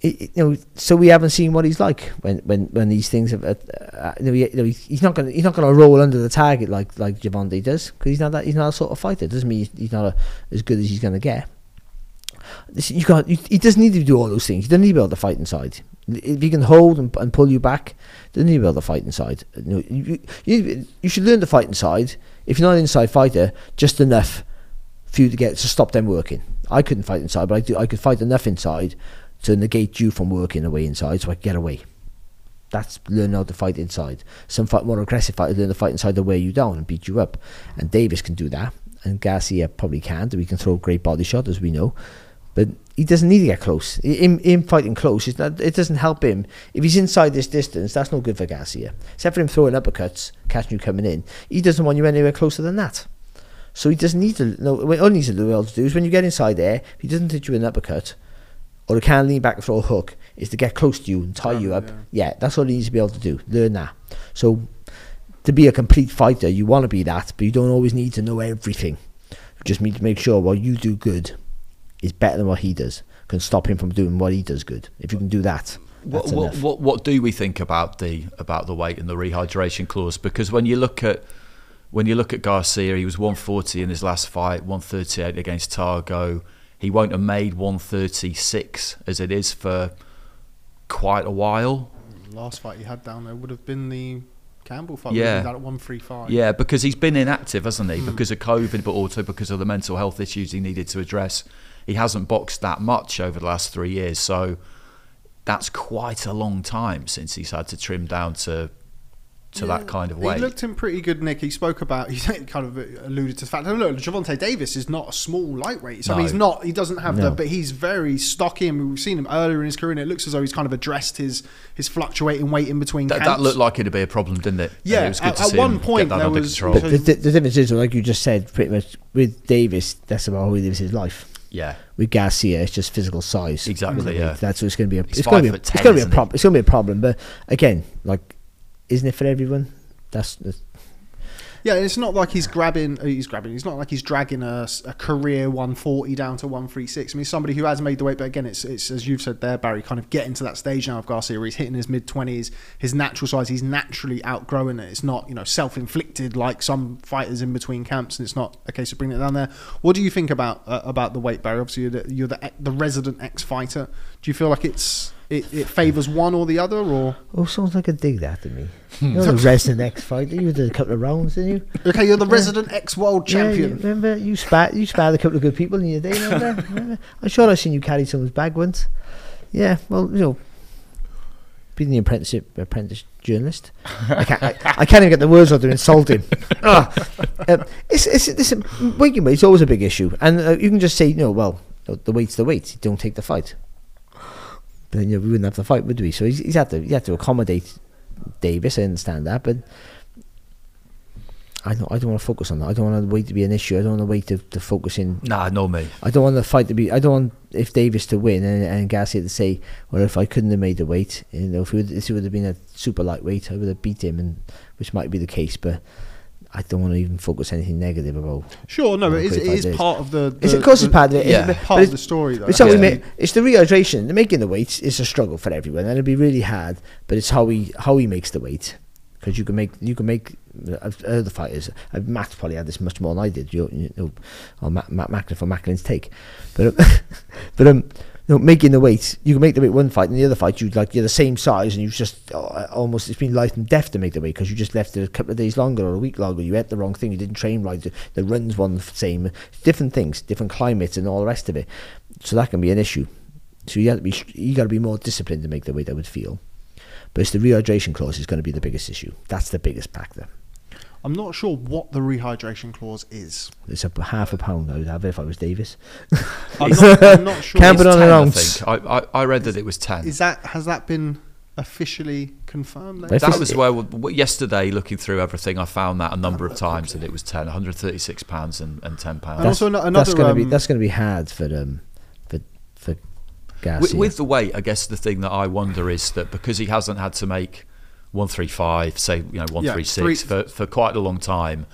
it, it- you know, so we haven't seen what he's like when when, when these things have. Uh, uh, you know, he, you know, he's not gonna he's not gonna roll under the target like like Gervonta does because he's not that he's not a sort of fighter. Doesn't mean he's, he's not a, as good as he's gonna get. This, you got. You, he doesn't need to do all those things. He doesn't need to be able to fight inside. If he can hold and, and pull you back, doesn't need to be able to fight inside. You, you, you, you should learn to fight inside. If you're not an inside fighter, just enough for you to get to stop them working. I couldn't fight inside, but I do. I could fight enough inside to negate you from working away inside, so I could get away. That's learn how to fight inside. Some fight more aggressive fighters learn to fight inside to wear you down and beat you up, and Davis can do that, and Garcia probably can't. We can throw a great body shot, as we know, but he doesn't need to get close. Him, him fighting close, not, it doesn't help him. If he's inside this distance, that's no good for Garcia. Except for him throwing uppercuts, catching you coming in, he doesn't want you anywhere closer than that. So he doesn't need to. No, what all he needs to do, able to do is when you get inside there, if he doesn't hit you with an uppercut, or he can't lean back and throw a hook, is to get close to you and tie you up. Yeah. Yeah, that's all he needs to be able to do. Learn that. So to be a complete fighter, you want to be that, but you don't always need to know everything. You just need to make sure what you do good is better than what he does. Can stop him from doing what he does good. If you can do that, What, what, what, what do we think about the about the weight and the rehydration clause? Because when you look at when you look at Garcia, he was 140 in his last fight, 138 against Tagoe. He won't have made 136 as it is for quite a while. Last fight he had down there would have been the Campbell fight. Yeah. Yeah, that at one three five. Yeah, because he's been inactive, hasn't he? Hmm. Because of COVID, but also because of the mental health issues he needed to address. He hasn't boxed that much over the last three years, so that's quite a long time since he's had to trim down to to that kind of weight. He looked in pretty good nick. He spoke about he kind of alluded to the fact that look, Gervonta Davis is not a small lightweight. So I mean, he's not. He doesn't have the, but he's very stocky. And we've seen him earlier in his career, and it looks as though he's kind of addressed his his fluctuating weight in between. that, that looked like it'd be a problem, didn't it? And Yeah, it was good at- to at one point get there was- the, the, the difference is, like you just said, pretty much with Davis, that's about how he lives his life. Yeah, With Garcia, it's just physical size. Exactly, yeah. That's what it's going to be. A, it's going to be. A, foot it's going to be a problem. It's going to be a problem. But again, like, isn't it for everyone? That's, that's Yeah, it's not like he's grabbing. uh, He's grabbing. It's not like he's dragging a career 140 down to 136. I mean, somebody who has made the weight, but again, it's it's as you've said there, Barry. Kind of getting to that stage now of Garcia, he's hitting his mid 20s. His natural size, he's naturally outgrowing it. It's not you know self inflicted like some fighters in between camps, and it's not a case of bringing it down there. What do you think about uh, about the weight, Barry? Obviously, you're the, you're the the resident ex fighter. Do you feel like it's it, it favors one or the other, or oh, sounds like a dig that to me. You're the resident X fighter. You did a couple of rounds, didn't you? okay, you're the resident ex world Yeah, you- champion. remember you spat you spat a couple of good people in your day. Remember? remember? I'm sure I've seen you carry someone's bag once. Yeah, well, you know, being the apprenticeship apprentice journalist, I can't I, I can't even get the words out to insult him. Ah. Um, it's it's listen, weight weight is always a big issue, and uh, you can just say, you know, well, the weight's the weight. Don't take the fight. Then you know, we wouldn't have the fight, would we? So he's, he's had to he had to accommodate Davis. I understand that, but I don't I don't want to focus on that. I don't want the weight to be an issue. I don't want the weight to, to focus in. nah, no me. I don't want the fight to be. I don't want if Davis to win and, and Garcia to say, well, if I couldn't have made the weight, you know, if it would, if it would have been a super lightweight, I would have beat him, and which might be the case, but. I don't want to even focus anything negative about. Sure, no, it is, it 45 is part of the. It's, the- of course, the- it's part of it. yeah. It's, part of the story, though. it's, how we Yeah. make, it's the rehydration. The making the weight is a struggle for everyone, and it'll be really hard. But it's how he how he makes the weight, because you can make you can make other fighters. Uh, Matt probably had this much more than I did. You, you know, or Matt, Matt Macklin for Macklin's take, but um, but um, know, making the weight, you can make the weight one fight, and the other fight you like you're the same size, and you just uh, almost it's been life and death to make the weight because you just left it a couple of days longer or a week longer. You ate the wrong thing, you didn't train right. The runs one same, different things, different climates, and all the rest of it. So that can be an issue. So you have to be you got to be more disciplined to make the weight. I would feel, but it's the rehydration clause is going to be the biggest issue. That's the biggest factor. I'm not sure what the rehydration clause is. It's a half a pound I would have if I was Davis. I'm not, I'm not sure. Can't It's put on 10, an I ounce. think. I, I, I read that it was 10. Is that has that been officially confirmed? Then? That was where w- yesterday, looking through everything, I found that a number of times that it was 10, 136 pounds and, and 10 pounds. And also ano- that's another, gonna be um, that's gonna be hard for um for for Garcia. With, with the weight, I guess the thing that I wonder is that because he hasn't had to make 135, say, you know, 136 three- for, for quite a long time,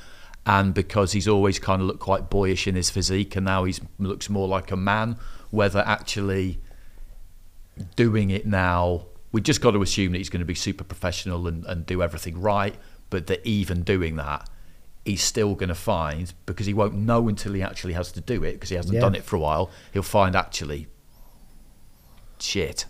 and because he's always kind of looked quite boyish in his physique, and now he looks more like a man, whether actually doing it now, we just got to assume that he's going to be super professional and, and do everything right, but that even doing that, he's still going to find because he won't know until he actually has to do it because he hasn't Yeah. done it for a while. He'll find actually shit.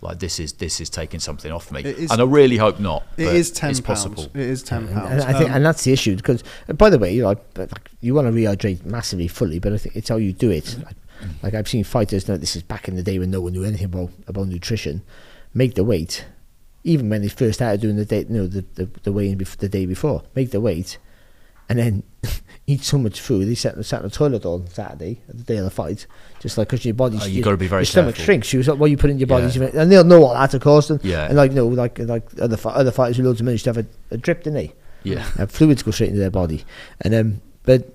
Like this is this is taking something off me, Mm. It is- and I really hope not. It is ten It's pounds. possible. It is ten And, pounds. and I think, Um, and that's the issue because, uh, by the way, you know, you want to rehydrate massively fully, but I think it's how you do it. Like, like I've seen fighters. Now this is back in the day when no one knew anything about about nutrition. Make the weight, even when they first started doing the day, you know, the the, the weigh in bef- the day before. Make the weight, and then eat so much food. He sat, sat in the toilet on Saturday, the day of the fight, just like because your body, Oh, you gotta be very your stomach careful. shrinks. You was like, what you put in your body, Yeah. and they'll know what that's. And, Yeah. and like you know, like like other other fighters who loads of money used to have a, a drip, didn't they? Yeah. uh, fluids go straight into their body, and um, but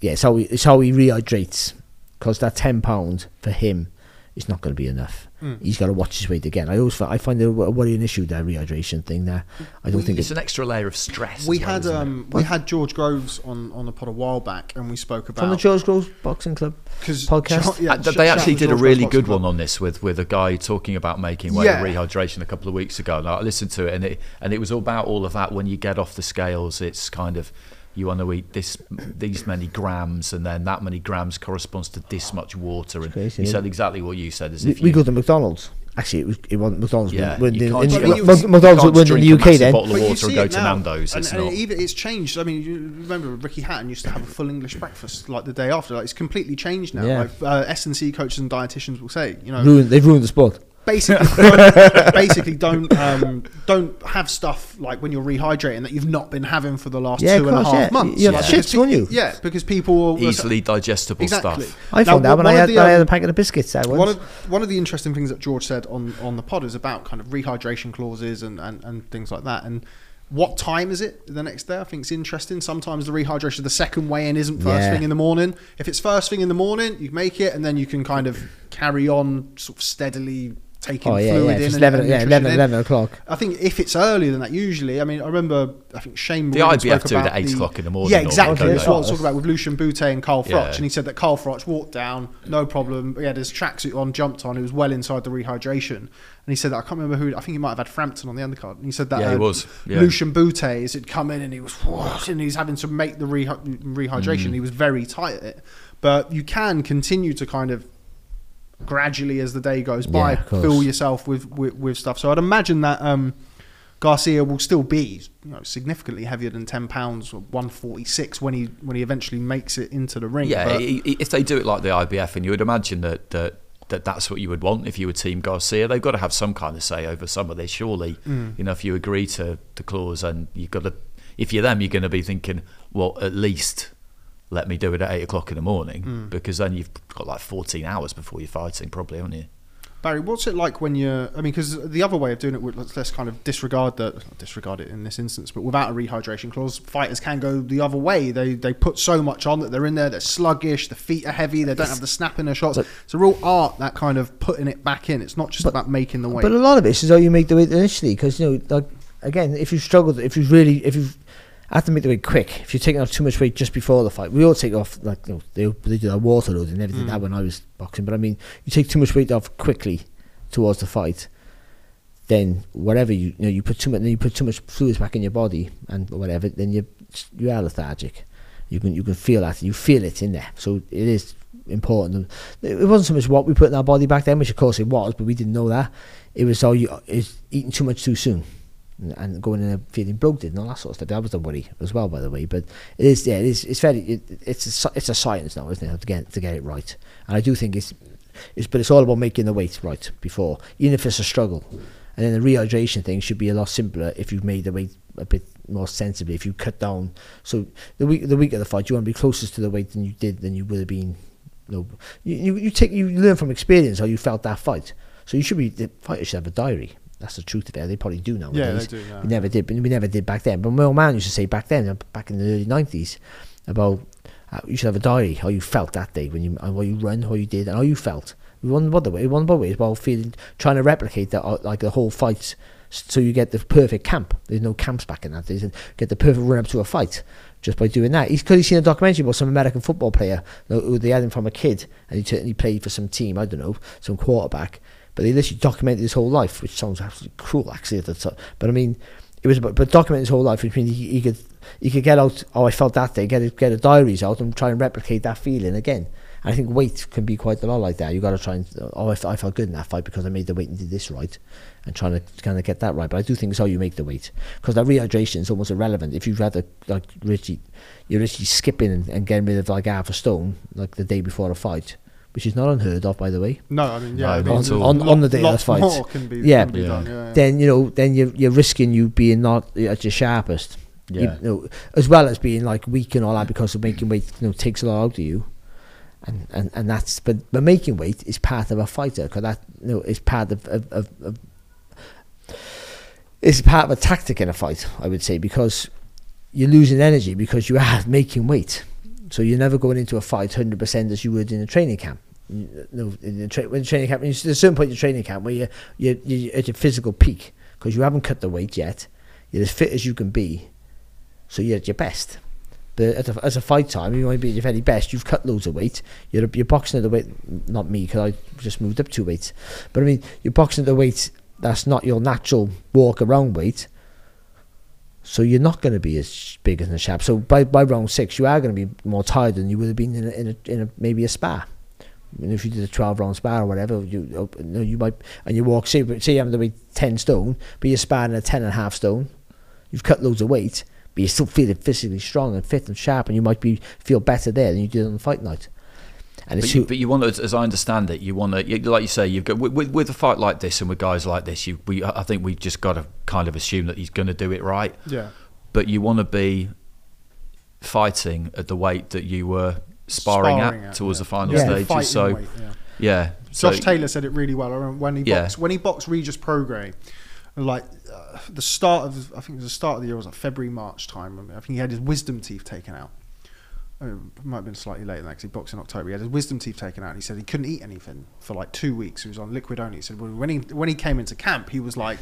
yeah, it's how he, it's how he rehydrates because that ten pound for him is not going to be enough. Mm. He's got to watch his weight again. I always fi- I find it a wo- worrying issue that rehydration thing there. I don't think it's it's an extra layer of stress. we as well, had um, we had George Groves on, on the pod a while back, and we spoke about from the George Groves Boxing Club. because podcast. Uh, th- they actually did a really good one on this with, with a guy talking about making weight Yeah. rehydration a couple of weeks ago. And I listened to it, and it and it was all about all of that. When you get off the scales, it's kind of you want to eat this these many grams, and then that many grams corresponds to this much water. And crazy, he said exactly what you said. As We, if we you, go to McDonald's. Actually, it, was, it wasn't McDonald's. Yeah, when, you when can't in, drink- in, you Mc- McDonald's can't when in drink the a UK massive then. bottle of But you water see and go it to now, Nando's. And, It's and not. even it's changed. I mean, you remember Ricky Hatton used to have a full English breakfast like the day after. Like it's completely changed now. Yeah. Like uh, S and C coaches and dietitians will say, you know, Ruined, they've ruined the sport. Basically, don't, basically don't um, don't have stuff like when you're rehydrating that you've not been having for the last Yeah, two of and a half course, yeah. months. You have Like, shits, because you? Yeah, because people will Easily digestible exactly. stuff. I Now, found that when one I had, the, when I had um, a packet of biscuits there one of one of the interesting things that George said on, on the pod is about kind of rehydration clauses and, and, and things like that. And what time is it the next day? I think it's interesting. Sometimes the rehydration, the second weigh in isn't first Yeah. thing in the morning. If it's first thing in the morning, you make it, and then you can kind of carry on sort of steadily taking oh yeah, fluid yeah, in. just and, 11, yeah, 11, 11 o'clock. I think if it's earlier than that, usually, I mean, I remember, I think Shane. The Morgan IBF spoke do it at eight the- o'clock in the morning Yeah, exactly. don't That's they? what I was talking about with Lucian Bute and Carl Froch, Yeah. and he said that Carl Froch walked down, no problem. He had his tracksuit on, jumped on. He was well inside the rehydration, and he said that I can't remember who. I think he might have had Frampton on the undercard. And he said that Yeah, he uh, was. Yeah. Lucian Bute had come in and he was and he's having to make the rehy- rehydration. Mm. He was very tight at it, but you can continue to kind of gradually as the day goes by Yeah, fill yourself with, with with stuff. So I'd imagine that um, Garcia will still be you know, significantly heavier than ten pounds or one forty six when he when he eventually makes it into the ring. Yeah, But- if they do it like the IBF, and you would imagine that, that that that's what you would want if you were Team Garcia, they've got to have some kind of say over some of this. Surely, Mm. you know, if you agree to the clause, and you've got to, if you're them, you're going to be thinking, well, at least let me do it at eight o'clock in the morning, Mm. because then you've got like 14 hours before you're fighting, probably, haven't you? Barry, what's it like when you're? I mean, because the other way of doing it, would- let's, let's kind of disregard the disregard it in this instance, but without a rehydration clause, fighters can go the other way. They they put so much on that they're in there, they're sluggish, the feet are heavy, they don't have the snap in their shots. But- it's a real art that kind of putting it back in. It's not just But- about making the weight. But a lot of it is how you make the weight initially, because you know, like again, if you struggle, if you really, if you have to make the weight quick, if you're taking off too much weight just before the fight, we all take off like you know, they they do that water load and everything Mm. that when I was boxing. But I mean, you take too much weight off quickly towards the fight, then whatever you you know you put too much, then you put too much fluids back in your body and whatever, then you you are lethargic. You can you can feel that you feel it in there. So it is important. It wasn't so much what we put in our body back then, which of course it was, but we didn't know that. It was all you is eating too much too soon. And- going in and feeling bloated and all that sort of stuff. That was the worry as well, by the way. But it is, yeah, it is. It's very, it, it's a, it's a science now, isn't it, to get to get it right. And I do think it's, it's, but it's all about making the weight right before, even if it's a struggle. And then the rehydration thing should be a lot simpler if you've made the weight a bit more sensibly if you cut down. So the week the week of the fight, you want to be closest to the weight than you did than you would have been. You, know, you, you, you take you learn from experience how you felt that fight. So you should be the fighters should have a diary. That's the truth of it. They probably do nowadays. Yeah, they do. We never did, but we never did back then. But my old man used to say back then, back in the early nineties, about uh, you should have a diary how you felt that day when you and what you run, how you did, and how you felt. We won the way. We won both ways. About feeling, trying to replicate that, uh, like the whole fight, so you get the perfect camp. There's no camps back in that days, and get the perfect run up to a fight just by doing that. He's because he's seen a documentary about some American football player who they had him from a kid, and he, t- and he played for some team. I don't know, some quarterback. But they literally documented his whole life, which sounds absolutely cruel, actually. At the time. But I mean, it was about, but document his whole life, which means he, he could he could get out. Oh, I felt that day. Get a, get a diaries out and try and replicate that feeling again. And I think weight can be quite a lot like that. You got to try and oh, I, felt good in that fight because I made the weight and did this right, and trying to kind of get that right. But I do think it's how you make the weight because that rehydration is almost irrelevant. If you'd rather like Richie, you're literally skipping and, and getting rid of like half a stone like the day before a fight, which is not unheard of, by the way. No, I mean, yeah, No, I mean, at all. On- on the day of the fight. more can be, Yeah. can be Yeah. done. Yeah, yeah. Then you know, then you're you're risking you being not at your sharpest. You Yeah. know, as well as being like weak and all that because of making weight, you know, takes a lot out of you. And, and, and that's but, but making weight is part of a fighter because that you know is part of, of, of, of it's part of a tactic in a fight I would say because you're losing energy because you are making weight so you're never going into a fight 100% as you would in a training camp know, in the tra- when training camp there's a certain point in training camp where you're, you're, you're at your physical peak because you haven't cut the weight yet you're as fit as you can be so you're at your best. But a, as a fight time, you to be at your very best. You've cut loads of weight. You're you're boxing at the weight, not me, because I just moved up two weights. But I mean, you're boxing at the weight that's not your natural walk around weight. So you're not going to be as big as a sharp. So by, by round six, you are going to be more tired than you would have been in a, in a, in a maybe a. I mean, if you did a 12 round spar or whatever, you oh, you know, you might and you walk. Say, say you happen to be 10 stone, but you're sparring at 10 and a half stone. You've cut loads of weight, but you're still feeling physically strong and fit and sharp, and you might be feel better there than you did on the fight night. And But you, who, but you want to, as I understand it, you want to, like you say, you've got with, with, with a fight like this and with guys like this, you, we, I think we've just got to kind of assume that he's going to do it right. yeah. But you want to be fighting at the weight that you were sparring, Sparring at, at, towards yeah. the final Yeah. stages. Fighting So weight, yeah. yeah, so, Josh Taylor said it really well. I remember when he Yeah. boxed when he boxed Regis Prograis, like uh, the start of I think it was the start of the year it was like February March time. I, mean, I think he had his wisdom teeth taken out. It might have been slightly later than that because he boxed in October. He had his wisdom teeth taken out. And he said he couldn't eat anything for like two weeks. He was on liquid only. He said when he when he came into camp, he was like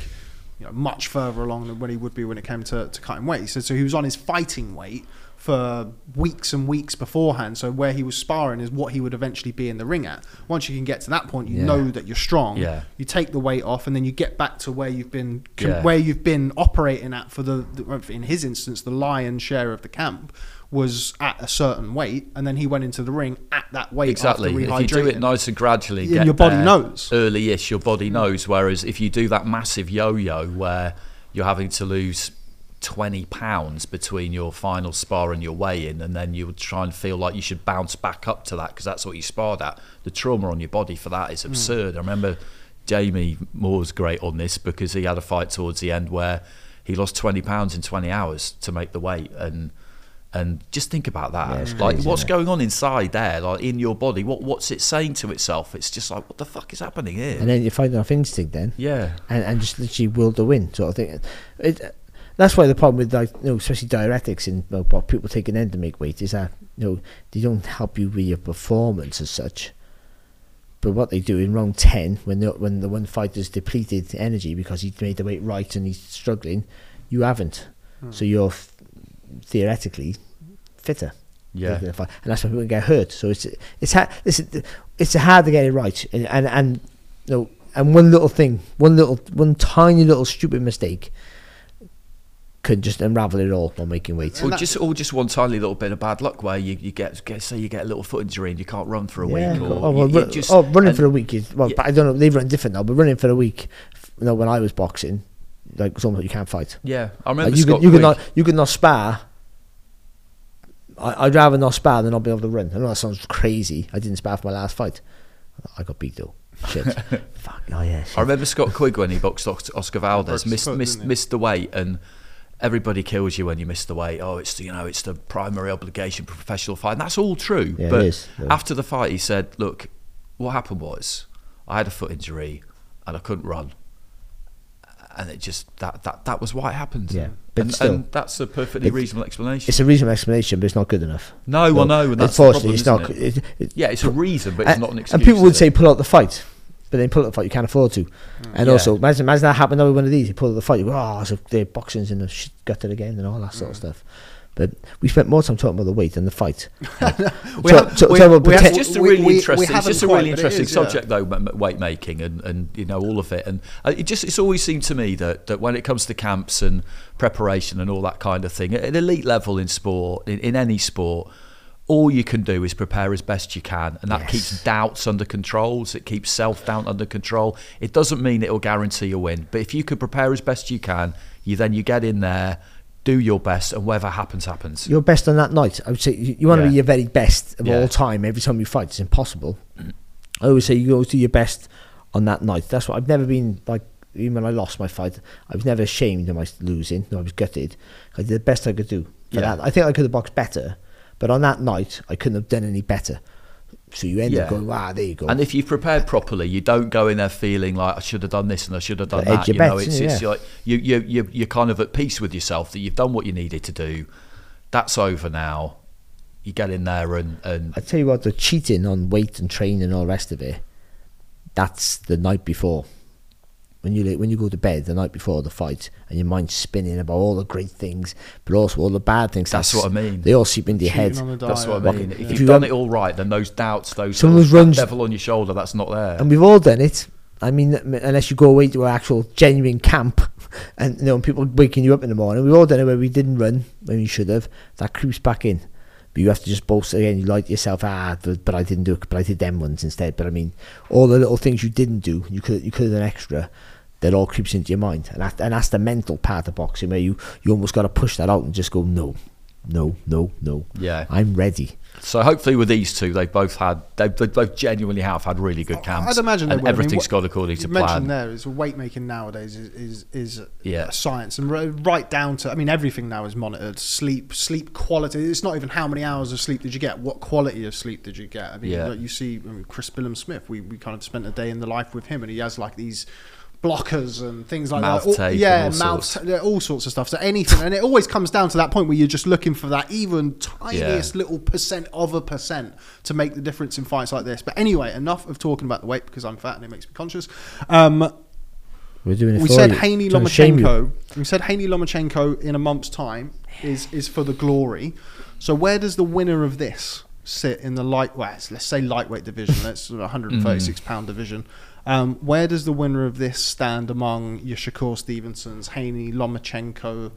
you know much further along than when he would be when it came to, to cutting weight. He said so he was on his fighting weight for weeks and weeks beforehand. So where he was sparring is what he would eventually be in the ring at. Once you can get to that point, you Yeah. know that you're strong. Yeah. You take the weight off, and then you get back to where you've been Yeah. where you've been operating at for the, the in his instance the lion's share of the camp was at a certain weight, and then he went into the ring at that weight. Exactly. If you do it nice and gradually, Yeah, your body knows. Early-ish, your body knows. Whereas if you do that massive yo-yo where you're having to lose 20 pounds between your final spar and your weigh-in, and then you would try and feel like you should bounce back up to that because that's what you sparred at. The trauma on your body for that is Hmm. absurd. I remember Jamie Moore's great on this because he had a fight towards the end where he lost 20 pounds in 20 hours to make the weight and and just think about that. Yeah, like crazy, what's going on inside there, like in your body? What what's it saying to itself? It's just like what the fuck is happening here? and then you find fighting off instinct then. yeah, and, and just literally will to win sort of thing. It, that's why the problem with like you know especially diuretics and well, what people taking an to make weight is that you know they don't help you with your performance as such. But what they do in round ten, when the when the one fighter's depleted energy because he's made the weight right and he's struggling, you haven't. Hmm. So you're f- theoretically fitter. yeah. and that's when people get hurt. So it's it's ha- listen, it's hard to get it right, and and, and you know, and one little thing, one little, one tiny little stupid mistake could just unravel it all while making weight. Or just, or just one tiny little bit of bad luck where you, you get, get, say you get a little foot injury and you can't run for a Yeah. week, or oh, well, you, you ru- just, oh, running and- for a week is well. Yeah. but I don't know. They've run different now, but running for a week, you know, when I was boxing, like it's almost like you can't fight. Yeah, I remember Like, you Scott could you could not you could not spar. I, I'd rather not spar than not be able to run. I know that sounds crazy. I didn't spar for my last fight. I got beat though. Shit. Fuck. Oh yeah. Shit. I remember Scott Quigg when he boxed Oscar Valdez, Broke missed foot, missed missed the weight, and everybody kills you when you miss the weight. Oh, it's the, you know it's the primary obligation for professional fight. And that's all true. Yeah, but is, yeah. after the fight, he said, "Look, what happened was I had a foot injury and I couldn't run." And it just that that that was why it happened. Yeah, but and, still- and that's a perfectly reasonable explanation. It's a reasonable explanation, but it's not good enough. No, well, no, and that's the unfortunately, it's not. problem, isn't it- it- yeah, it's a reason, but it's and, not an excuse. and people would is say pull out the fight, but then pull out the fight you can't afford to. And Yeah. also, imagine, imagine that happened over one of these. You pull out the fight, you go, oh, so the boxing's in the shit gutted again and all that Mm. sort of stuff. But we spent more time talking about the weight than the fight. We have- so- we- we have- it's just a really we- we interesting. It's just a really but it interesting is, yeah. subject, though, m- m- weight making and, and you know all of it. And uh, it just it's always seemed to me that, that when it comes to camps and preparation and all that kind of thing, at an elite level in sport, in, in any sport, all you can do is prepare as best you can, and that Yes. keeps doubts under control. It keeps self doubt under control. It doesn't mean it will guarantee a win, but if you could prepare as best you can, you then you get in there, do your best, and whatever happens, happens. Your best on that night. I would say you, you want to Yeah. be your very best of Yeah. all time every time you fight. It's impossible. I always say you always do your best on that night. That's what I've never been like. Even when I lost my fight, I was never ashamed of my losing. No, I was gutted. I did the best I could do. For Yeah. that. I think I could have boxed better, but on that night I couldn't have done any better. So you end up going, wow, there you go. And if you've prepared properly, you don't go in there feeling like I should have done this and I should have done that. You know, bets, it's, yeah. it's like you you you you're kind of at peace with yourself that you've done what you needed to do. That's over now. You get in there and and I tell you what, the cheating on weight and training and all the rest of it, that's the night before. When you when you go to bed the night before the fight and your mind's spinning about all the great things, but also all the bad things. That's what I mean. They all seep into your head. that's what. I mean. If If you you've done it all right, then those doubts, those Some sort of of those runs- devil on your shoulder, that's not there. And we've all done it. I mean, unless you go away to an actual genuine camp, and you know people waking you up in the morning, we've all done it where we didn't run when we should have. That creeps back in, but you have to just boast again. You lie to yourself, ah, but, but I didn't do it. But I did them ones instead. But I mean, all the little things you didn't do, you could you could have done extra. That all creeps into your mind, and that's, and that's the mental part of boxing where you you almost got to push that out and just go no, no, no, no. Yeah. I'm ready. So hopefully with these two, they've both had they, they both genuinely have had really good camps. I'd imagine they and will. I mean, everything's what- gone according to you mentioned plan. there is weight making nowadays is is, is Yeah. a science and right down to I mean everything now is monitored sleep sleep quality it's not even how many hours of sleep did you get what quality of sleep did you get I mean Yeah. like you see I mean, Chris Billam Smith we, we kind of spent a day in the life with him and he has like these blockers and things like Mouth that tape and yeah all mouth sorts. yeah, all sorts of stuff so anything and it always comes down to that point where you're just looking for that even tiniest little percent of a percent to make the difference in fights like this but anyway enough of talking about the weight because I'm fat and it makes me conscious um, We're doing it we said you. Haney Trying to shame you. Lomachenko. We said Haney Lomachenko in a month's time is is for the glory. So where does the winner of this sit in the light? Well, let's- let's say lightweight division. That's 136 pound division. Um, where does the winner of this stand among your Shakur Stevensons, Haney Lomachenko,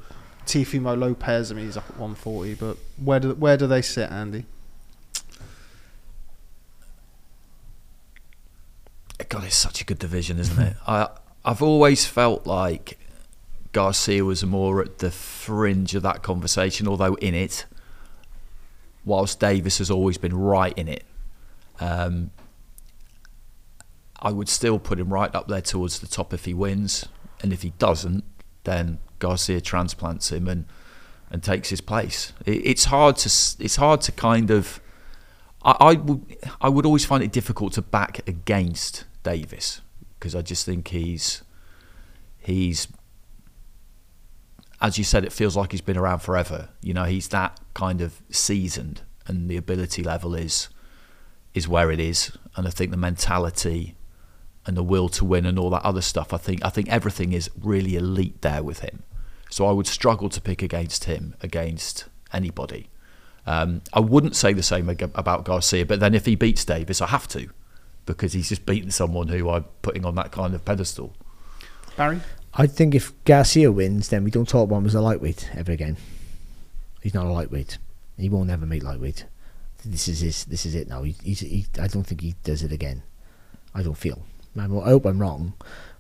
Teofimo Lopez? I mean, he's up at 140, but where do where do they sit, Andy? God, it's such a good division, isn't it? I I've always felt like Garcia was more at the fringe of that conversation, although in it, whilst Davis has always been right in it. Um, I would still put him right up there towards the top if he wins, and if he doesn't, then Garcia transplants him and and takes his place. It, it's hard to it's hard to kind of I, I would I would always find it difficult to back against Davis because I just think he's he's as you said it feels like he's been around forever. You know, he's that kind of seasoned and the ability level is is where it is and I think the mentality and the will to win and all that other stuff I think I think everything is really elite there with him. So I would struggle to pick against him against anybody. Um, I wouldn't say the same about Garcia, but then if he beats Davis, I have to because he's just beaten someone who I'm putting on that kind of pedestal. Barry? I think if Garcia wins, then we don't talk about him as a lightweight ever again. He's not a lightweight. He won't ever make lightweight. This is his. This is it now. He, he's. He, I don't think he does it again. I don't feel. I'm, hope I'm wrong,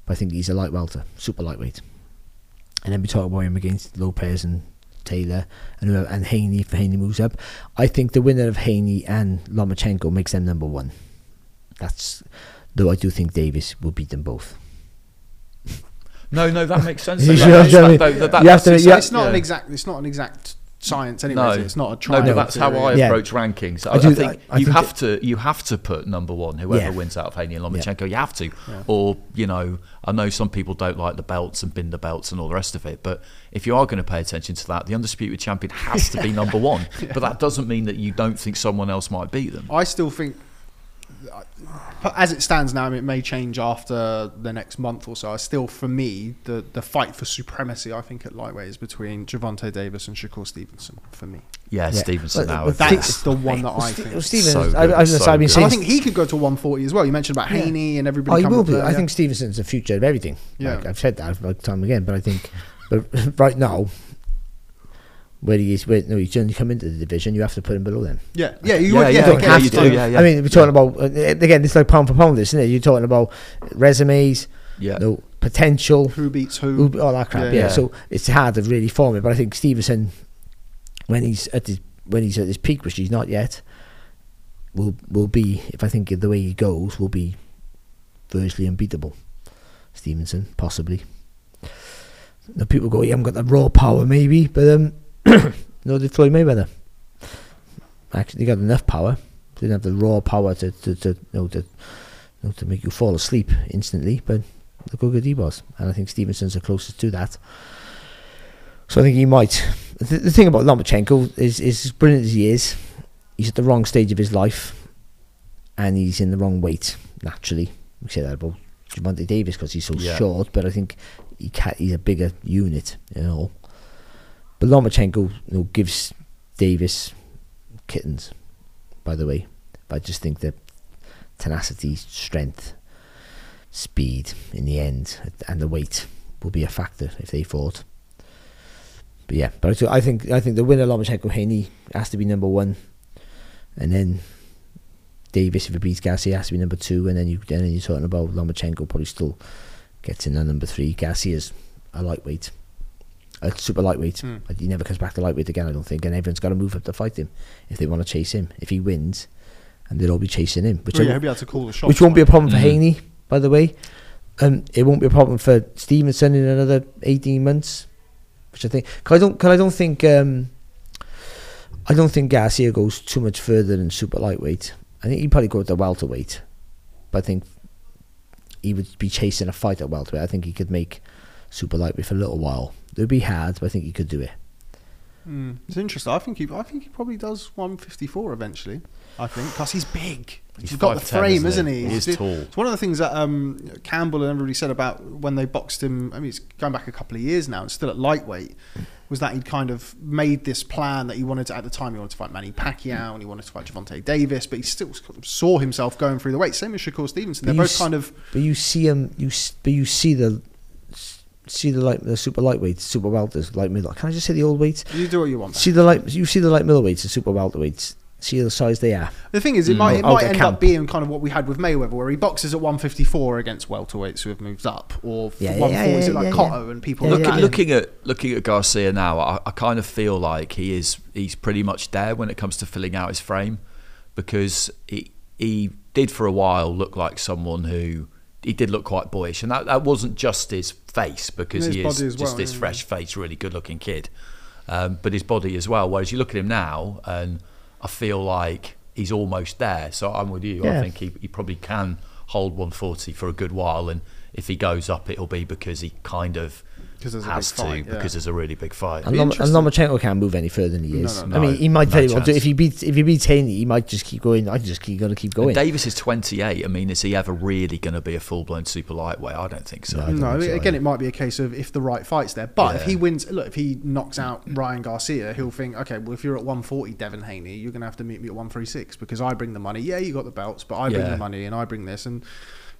but I think he's a light welter, super lightweight. And then we talk about him against Lopez and Taylor and and Haney if Haney moves up. I think the winner of Haney and Lomachenko makes them number one. That's though I do think Davis will beat them both. No, no, that makes sense. You That- know what that's- I mean? that- that- You have to- exa- yeah. not an exact. It's not an exact science anyway. No, is it? it's not a no, but that's how I Yeah. approach rankings. I, I do- I think I- I you think have to you have to put number one, whoever Yeah. wins out of Haney and Lomachenko. You have to, or you know, I know some people don't like the belts and bin the belts and all the rest of it, but if you are going to pay attention to that, the undisputed champion has to be number one. But that doesn't mean that you don't think someone else might beat them. I still think, as it stands now, it may change after the next month or so. I still, for me, the the fight for supremacy, I think at lightweight is between Gervonta Davis and Shakur Stevenson. For me, Yeah, Yeah. Stevenson But- now. but that's the one that Well, I think. well, Stevens, So I, I, was so say, I've been good. saying And I think he could go to 140 as well. You mentioned about Yeah. Haney and Oh, everybody. he will be. there, I yeah. think Stevenson's the future of everything. Yeah. Like, I've said that like time again, but I think, but right now, where he is, where no, he's only come into the division, you have to put him below them. Yeah, yeah, you Yeah, would. Yeah, yeah, okay, yeah, you you do. do, yeah, yeah. I mean, we're talking about uh, again. It's like pound for pound, this, isn't it? You're talking about resumes, Yeah. no potential, Who beats who? who, all that crap. Yeah. Yeah, Yeah. So it's hard to really form it. But I think Stevenson, when he's at his when he's at his peak, which he's not yet, will will be. If I think the way he goes, will be virtually unbeatable. Stevenson, possibly. The people go, you haven't got the raw power, maybe, but um, no, did Floyd Mayweather. Actually, he got enough power. Didn't have the raw power to to, to you know to you know, to make you fall asleep instantly, but look how good he was, and I think Stevenson's the closest to that. So I think he might. The, the thing about Lomachenko is, is as brilliant as he is, he's at the wrong stage of his life, and he's in the wrong weight naturally. We say that about Gervonta Davis because he's so Yeah. short, but I think he he's a bigger unit, you know. But Lomachenko you know, gives Davis kittens, by the way. But I just think that tenacity, strength, speed in the end, and the weight will be a factor if they fought. But yeah, but I think I think the winner Lomachenko Haney has to be number one, and then Davis if he beats Garcia has to be number two, and then you then you're talking about Lomachenko probably still gets in number three. Garcia's a lightweight, a super lightweight. Hmm. He never comes back to lightweight again, I don't think. And everyone's got to move up to fight him if they want to chase him. If he wins, and they'll all be chasing him, which Well, yeah, he'll be able to call the shots. which won't be a problem for Mm. Haney, by the way. Um, it won't be a problem for Stevenson in another eighteen months, which I think. Cause I don't. Cause I don't think. Um, I don't think Garcia goes too much further than super lightweight. I think he'd probably go to welterweight, but I think he would be chasing a fight at welterweight. I think he could make super lightweight for a little while. It would be hard, but I think he could do it. Mm. It's interesting. I think he. I think he probably does 154 eventually. I think because he's big. He's He's got the 5'10", frame, isn't isn't he? he? He It's- tall. It's one of the things that um, Campbell and everybody said about when they boxed him. I mean, it's going back a couple of years now. and still at lightweight. Was that he'd kind of made this plan that he wanted to at the time he wanted to fight Manny Pacquiao and he wanted to fight Gervonta Davis, but he still saw himself going through the weight. Same as Shakur Stevenson. They're both kind of But you see him, you but you see the see the light, the super lightweights, super welters, light middle. Can I just say the old weights? you do what you want. See the light, you see the light middleweights, the super welterweights. See the size they are. The thing is, it Mm. might it Out might end camp. up being kind of what we had with Mayweather, where he boxes at 154 against welterweights who have moved up, or Yeah, yeah, 140 is it yeah, like yeah, Cotto and people Yeah, like Looking, that. looking at looking at Garcia now, I, I kind of feel like he is he's pretty much there when it comes to filling out his frame, because he he did for a while look like someone who he did look quite boyish, and that, that wasn't just his face because his he is body just well, this yeah. fresh face, really good looking kid, um, but his body as well. Whereas you look at him now, and I feel like he's almost there. So I'm with you. I think he, he probably can hold 140 for a good while, and if he goes up, it'll be because he kind of 'Cause there's a has big to fight, yeah. because there's a really big fight. And, be Lom- and. Lomachenko can't move any further than he No, is. no, I mean, he might No tell you what, if he beats if he beats Haney, he might just keep going. I just keep gonna keep And going. Davis is 28. I mean, is he ever really going to be a full blown super lightweight? I don't think so. No, I don't No, think so again, either. it might be a case of if the right fight's there. But if he wins, look, if he knocks out Ryan Garcia, he'll think, okay, well, if you're at 140, Devin Haney, you're going to have to meet me at 136 because I bring the money. Yeah, you got the belts, but I bring Yeah. the money and I bring this. And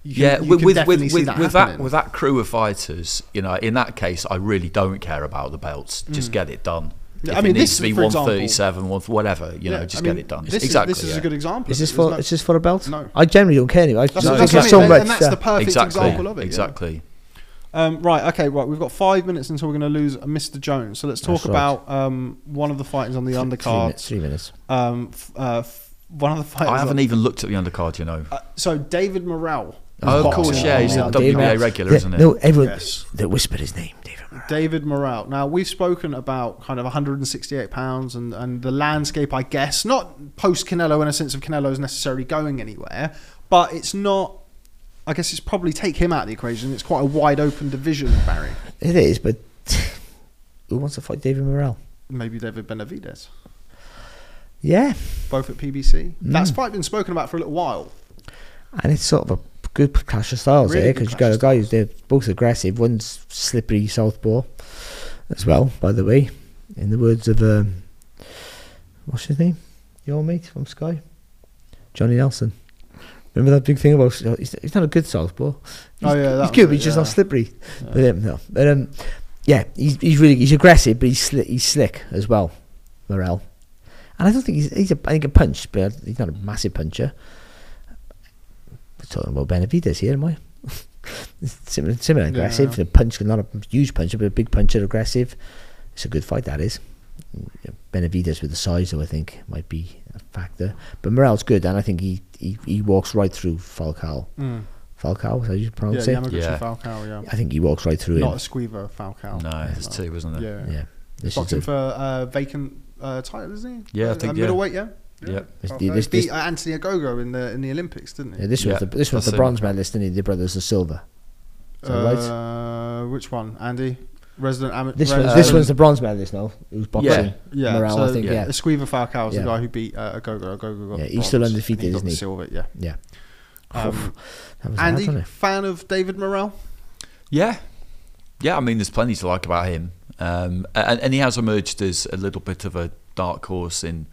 you yeah, you with can with with, see with, that with that with that crew of fighters, you know, in that case, I really don't care about the belts. Just get it done. Mm. If I mean, it needs this, to be 137, one- whatever, you know, just I mean, get it done. This exactly. Is, this is a good example. Is of this for There's is this for a belt? No. I generally don't care anyway. I That's, No, that's think what it's I so mean, much. and that's uh, the perfect exactly. example of it. yeah. Exactly. Um, right, okay, right. We've got five minutes until we're going to lose Mr. Jones. So let's talk That's right. about um, one of the fighters on the Three undercard. minutes. Three minutes. Um, f- uh, f- one of the fighters. I haven't on- even looked at the undercard, you know. Uh, so David Morrell Oh, of course, yeah, he's a on Yeah, the David WBA regular, Yeah, isn't he? No, everyone Yes. they whispered his name, David. Morrell. David Morrell. Now we've spoken about kind of 168 pounds and, and the landscape, I guess, not post Canelo in a sense of Canelo's necessarily going anywhere, but it's not. I guess it's probably take him out of the equation. It's quite a wide open division, Barry. It is, but who wants to fight David Morrell? Maybe David Benavidez, Yeah, both at PBC. That's Mm. fight been spoken about for a little while. and it's sort of a good clash of styles Really there because you got a guy who's they're both aggressive. One's slippery southpaw as well, by the way. In the words of um, what's his name, your mate from Sky, Johnny Nelson. Remember that big thing about he's, he's not a good southpaw. He's, Oh, yeah, he's good, but he's just yeah. not slippery. Yeah. But um, no, but um, yeah, he's he's really he's aggressive, but he's sli- he's slick as well, Morrell. And I don't think he's he's a I think a punch, but he's not a massive puncher. We're talking about Benavidez here, am I? similar, similar aggressive. Yeah. The punch, not a huge puncher, but a big puncher, aggressive. It's a good fight, that is. Benavidez with the size, though, I think, might be a factor. But Morrell's good, and I think he, he, he walks right through Falcao. Mm. Falcao, is how you Yeah, pronounce it? Yeah. Falcao. Yeah, I think he walks right through not him. a Squeever Falcao. No, there's two, wasn't there? Yeah, Yeah. This boxing the- for uh, vacant uh, title, isn't he? Yeah, I Uh, think, uh, yeah. middleweight. Yeah. Yeah. This- Falcao. this- beat this- uh, Anthony Ogogo in the in the Olympics, didn't he? Yeah, this Yeah, was the this was that's the him. bronze medalist, didn't he? The brothers of silver. Is that right? Uh, which one, Andy? Resident amateur. This was this um, one's the bronze medalist now. Who's boxing? Yeah. yeah. Morale, so, I think. Yeah, Esquiva Falcao is Yeah. the guy who beat uh, Ogogo. Ogogo got Yeah, he's still undefeated, and he isn't he? Silver, yeah. yeah. Um, That was hard, Andy, wasn't fan of David Morrell? Yeah, yeah. I mean, there's plenty to like about him, um, and, and he has emerged as a little bit of a dark horse in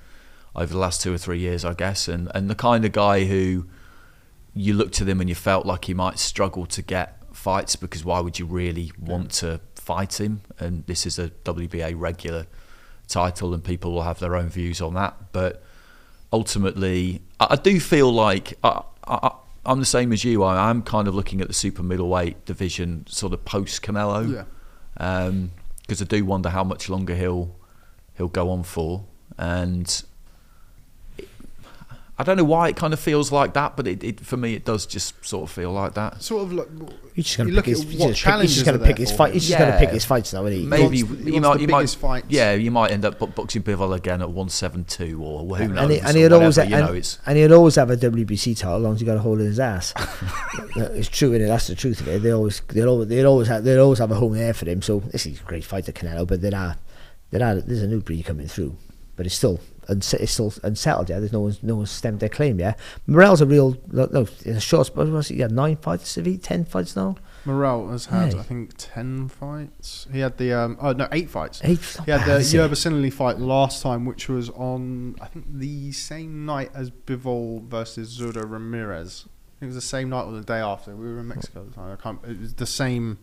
over the last two or three years, I guess, and and the kind of guy who you looked at him and you felt like he might struggle to get fights because why would you really want to fight him? And this is a WBA regular title, and people will have their own views on that, but ultimately, I, do feel like I, I, I'm the same as you. I, I'm kind of looking at the super middleweight division, sort of post Canelo, Yeah. Um, because I do wonder how much longer he'll he'll go on for, and I don't know why it kind of feels like that, but it, it for me it does just sort of feel like that. Sort of like He's just you gonna pick his, what he's just pick- he's challenges just gonna pick his fight. He's just gonna pick his fights now, isn't he? Maybe wants- he you wants might the you might fights. yeah you might end up boxing Bivol again at one seven two or who knows and, he, and he'd always you know it's and he'd always have a WBC title as long as he got a hold of his ass. it's true, and that's the truth of it. They always they always they always have they always have a home there for him. So this is a great fight to Canelo, but there are uh, there are uh, there's a new breed coming through, but it's still unse- it's still unsettled. Yeah, there's no one's no one's stemmed their claim. Yeah, Morrell's a real no, no in a short. What was it? Yeah, nine fights. Have he ten fights now? Morrell has had, Yeah. I think, ten fights. He had the um, oh no, eight fights. Eight. He had the? Yerbossynuly fight last time, which was on I think the same night as Bivol versus Zurdo Ramirez. It was the same night or the day after. We were in Mexico at the time. I can't. It was the same.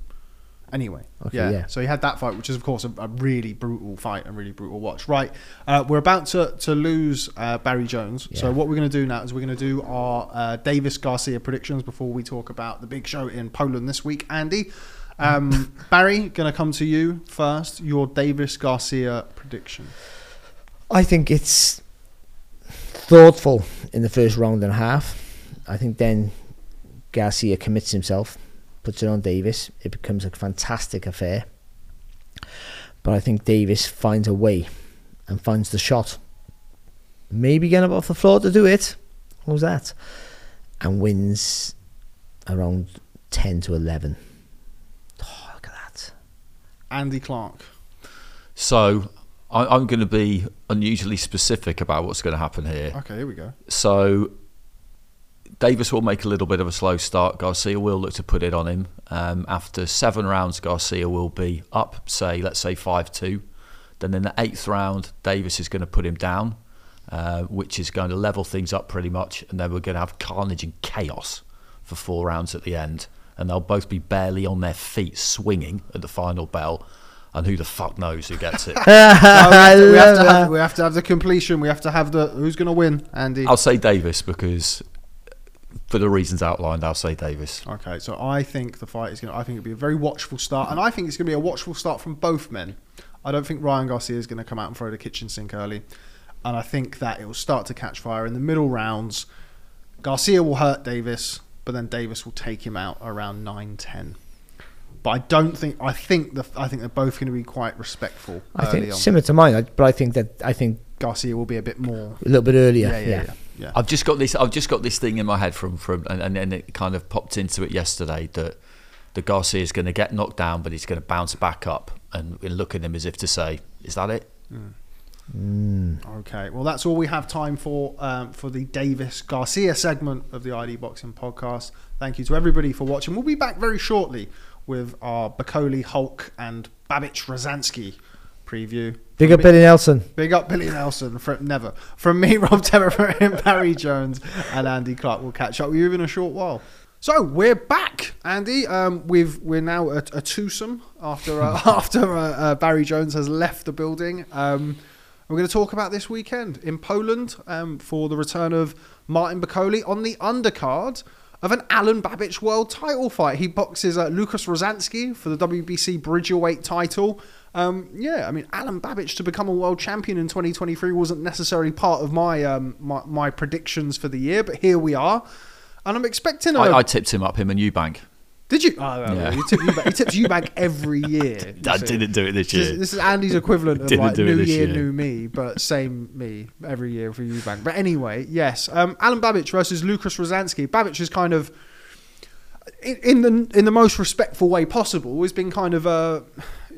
Anyway, Okay, yeah. yeah. So he had that fight, which is of course a, a really brutal fight and really brutal watch. Right, uh, we're about to to lose uh, Barry Jones. So what we're going to do now is we're going to do our uh, Davis Garcia predictions before we talk about the big show in Poland this week. Andy, um, Barry, going to come to you first. Your Davis Garcia prediction. I think it's thoughtful in the first round and a half. I think then Garcia commits himself, puts it on Davis. It becomes a fantastic affair. But I think Davis finds a way and finds the shot. Maybe get up off the floor to do it. How's that? And wins around 10 to 11. Oh, look at that. Andy Clark. So I, I'm going to be unusually specific about what's going to happen here. Okay, here we go. So Davis will make a little bit of a slow start. Garcia will look to put it on him. Um, after seven rounds, Garcia will be up, say, let's say 5 2. Then in the eighth round, Davis is going to put him down, uh, which is going to level things up pretty much. And then we're going to have carnage and chaos for four rounds at the end. And they'll both be barely on their feet swinging at the final bell. And who the fuck knows who gets it? No, we, have to, we, have to have, we have to have the completion. We have to have the who's going to win, Andy. I'll say Davis because, for the reasons outlined, I'll say Davis. Okay, so I think the fight is going to. I think it'll be a very watchful start, and I think it's going to be a watchful start from both men. I don't think Ryan Garcia is going to come out and throw the kitchen sink early, and I think that it will start to catch fire in the middle rounds. Garcia will hurt Davis, but then Davis will take him out around nine ten. But I don't think I think the I think they're both going to be quite respectful. I early think on. similar to mine, but I think that I think Garcia will be a bit more. a little bit earlier. Yeah, yeah, yeah. yeah. I've just got this. I've just got this thing in my head from from, and, and then it kind of popped into it yesterday that the Garcia is going to get knocked down, but he's going to bounce back up and, and look at him as if to say, "Is that it?" Okay, well, that's all we have time for um, for the Davis Garcia segment of the ID Boxing podcast. Thank you to everybody for watching. We'll be back very shortly with our Bakole, Hulk, and Babic Rozanski preview. Big up Billy Nelson. Big up Billy Nelson. From, never. From me, Rob Temer, Barry Jones, and Andy Clark. We'll catch up with you in a short while. So we're back, Andy. Um, we've we're now a, a twosome after uh, after uh, uh, Barry Jones has left the building. Um, we're going to talk about this weekend in Poland um, for the return of Martin Bakole on the undercard of an Alen Babic world title fight. He boxes uh, Lukasz Rozanski for the WBC Bridgerweight title. Um, yeah, I mean, Alen Babic to become a world champion in 2023 wasn't necessarily part of my um, my, my predictions for the year, but here we are. And I'm expecting a. I, I tipped him up, him and Eubank. Did you? Oh, no, Yeah. he, tips you back, he tips you back every year. you I see. didn't do it this This year. this is Andy's equivalent of like New Year, year. New Me, but same me every year for you, Bank. But anyway, yes, um, Alen Babic versus Lukasz Rozanski. Babic is kind of in, in the in the most respectful way possible. Has been kind of uh,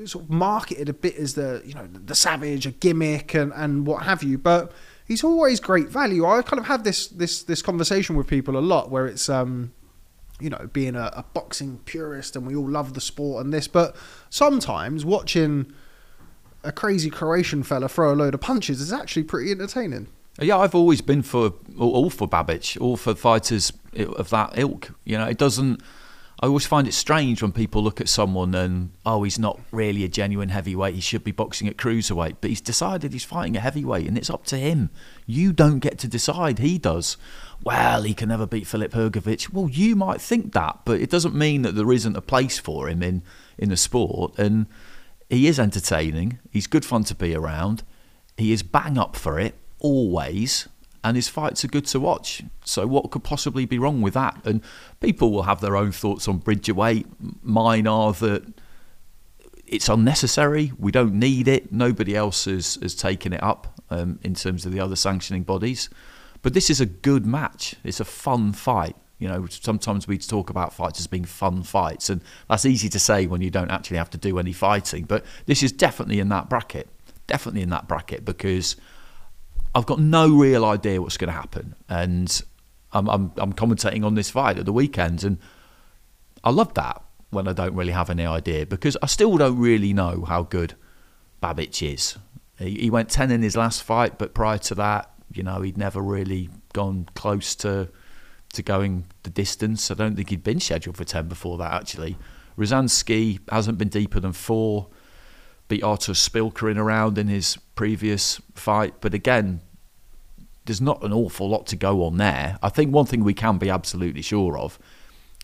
sort of marketed a bit as the you know the savage, a gimmick, and and what have you, but. He's always great value. I kind of have this this this conversation with people a lot, where it's um, you know, being a, a boxing purist and we all love the sport and this, but sometimes watching a crazy Croatian fella throw a load of punches is actually pretty entertaining. Yeah, I've always been for all for Babic, all for fighters of that ilk. You know, it doesn't. I always find it strange when people look at someone and oh, he's not really a genuine heavyweight. He should be boxing at cruiserweight, but he's decided he's fighting a heavyweight, and it's up to him. You don't get to decide. He does. Well, he can never beat Filip Hrgovic. Well, you might think that, but it doesn't mean that there isn't a place for him in in the sport. And he is entertaining. He's good fun to be around. He is bang up for it always, and his fights are good to watch. So what could possibly be wrong with that? And people will have their own thoughts on Bridgerweight. Mine are that it's unnecessary. We don't need it. Nobody else has, has taken it up um, in terms of the other sanctioning bodies. But this is a good match. It's a fun fight. You know, sometimes we talk about fights as being fun fights, and that's easy to say when you don't actually have to do any fighting. But this is definitely in that bracket. Definitely in that bracket because I've got no real idea what's going to happen, and I'm, I'm I'm commentating on this fight at the weekend, and I love that when I don't really have any idea because I still don't really know how good Babic is. He, he went ten in his last fight, but prior to that, you know, he'd never really gone close to to going the distance. I don't think he'd been scheduled for ten before that. Actually, Rozanski hasn't been deeper than four beat Artur Szpilka in a round in his previous fight. But again, there's not an awful lot to go on there. I think one thing we can be absolutely sure of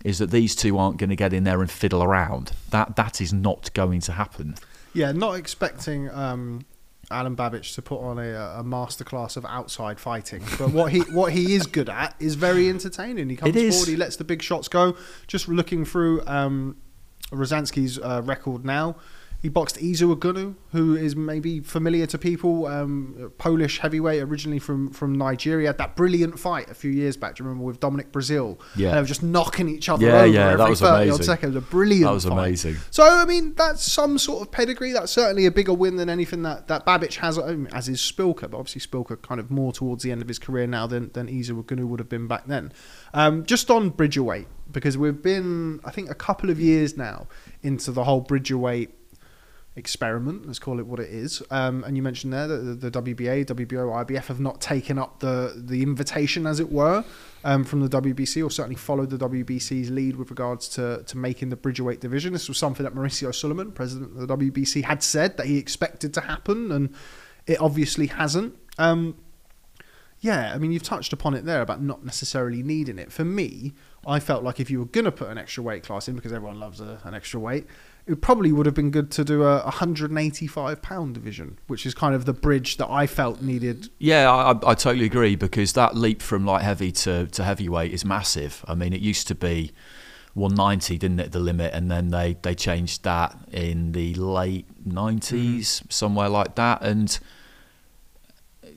is that these two aren't going to get in there and fiddle around. That that is not going to happen. Yeah, not expecting um, Alen Babic to put on a, a masterclass of outside fighting, but what he what he is good at is very entertaining. He comes forward, he lets the big shots go. Just looking through um, Rozanski's uh, record now. He boxed Izu Ugonoh, who is maybe familiar to people, um, Polish heavyweight, originally from, from Nigeria. Had that brilliant fight a few years back. Do you remember with Dominic Breazeale? Yeah. And they were just knocking each other Yeah, over yeah, that was 30 odd amazing. seconds. A brilliant That was fight. amazing. So I mean, that's some sort of pedigree. That's certainly a bigger win than anything that that Babic has, as is Szpilka. But obviously, Szpilka kind of more towards the end of his career now than than Izu Ugonoh would have been back then. Um, just on Bridgerweight, because we've been, I think, a couple of years now into the whole Bridgerweight experiment. Let's call it what it is. Um, and you mentioned there that the, WBA, WBO, IBF have not taken up the the invitation, as it were, um, from the WBC, or certainly followed the WBC's lead with regards to to making the Bridgerweight division. This was something that Mauricio Sulaiman, president of the WBC, had said that he expected to happen, and it obviously hasn't. Um, yeah, I mean, you've touched upon it there about not necessarily needing it. For me, I felt like if you were going to put an extra weight class in, because everyone loves a, an extra weight, it probably would have been good to do a 185 pound division, which is kind of the bridge that I felt needed. Yeah, I, I totally agree because that leap from light heavy to, to heavyweight is massive. I mean, it used to be 190, didn't it, the limit, and then they, they changed that in the late 90s, mm. somewhere like that, and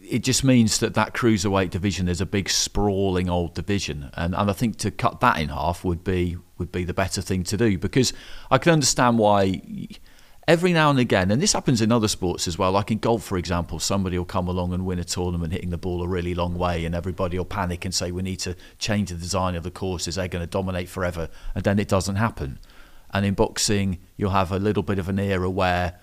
it just means that that cruiserweight division is a big sprawling old division, and, and I think to cut that in half would be would be the better thing to do. Because I can understand why every now and again, and this happens in other sports as well, like in golf, for example, somebody will come along and win a tournament hitting the ball a really long way, and everybody will panic and say, We need to change the design of the courses, they're going to dominate forever, and then it doesn't happen. And in boxing, you'll have a little bit of an era where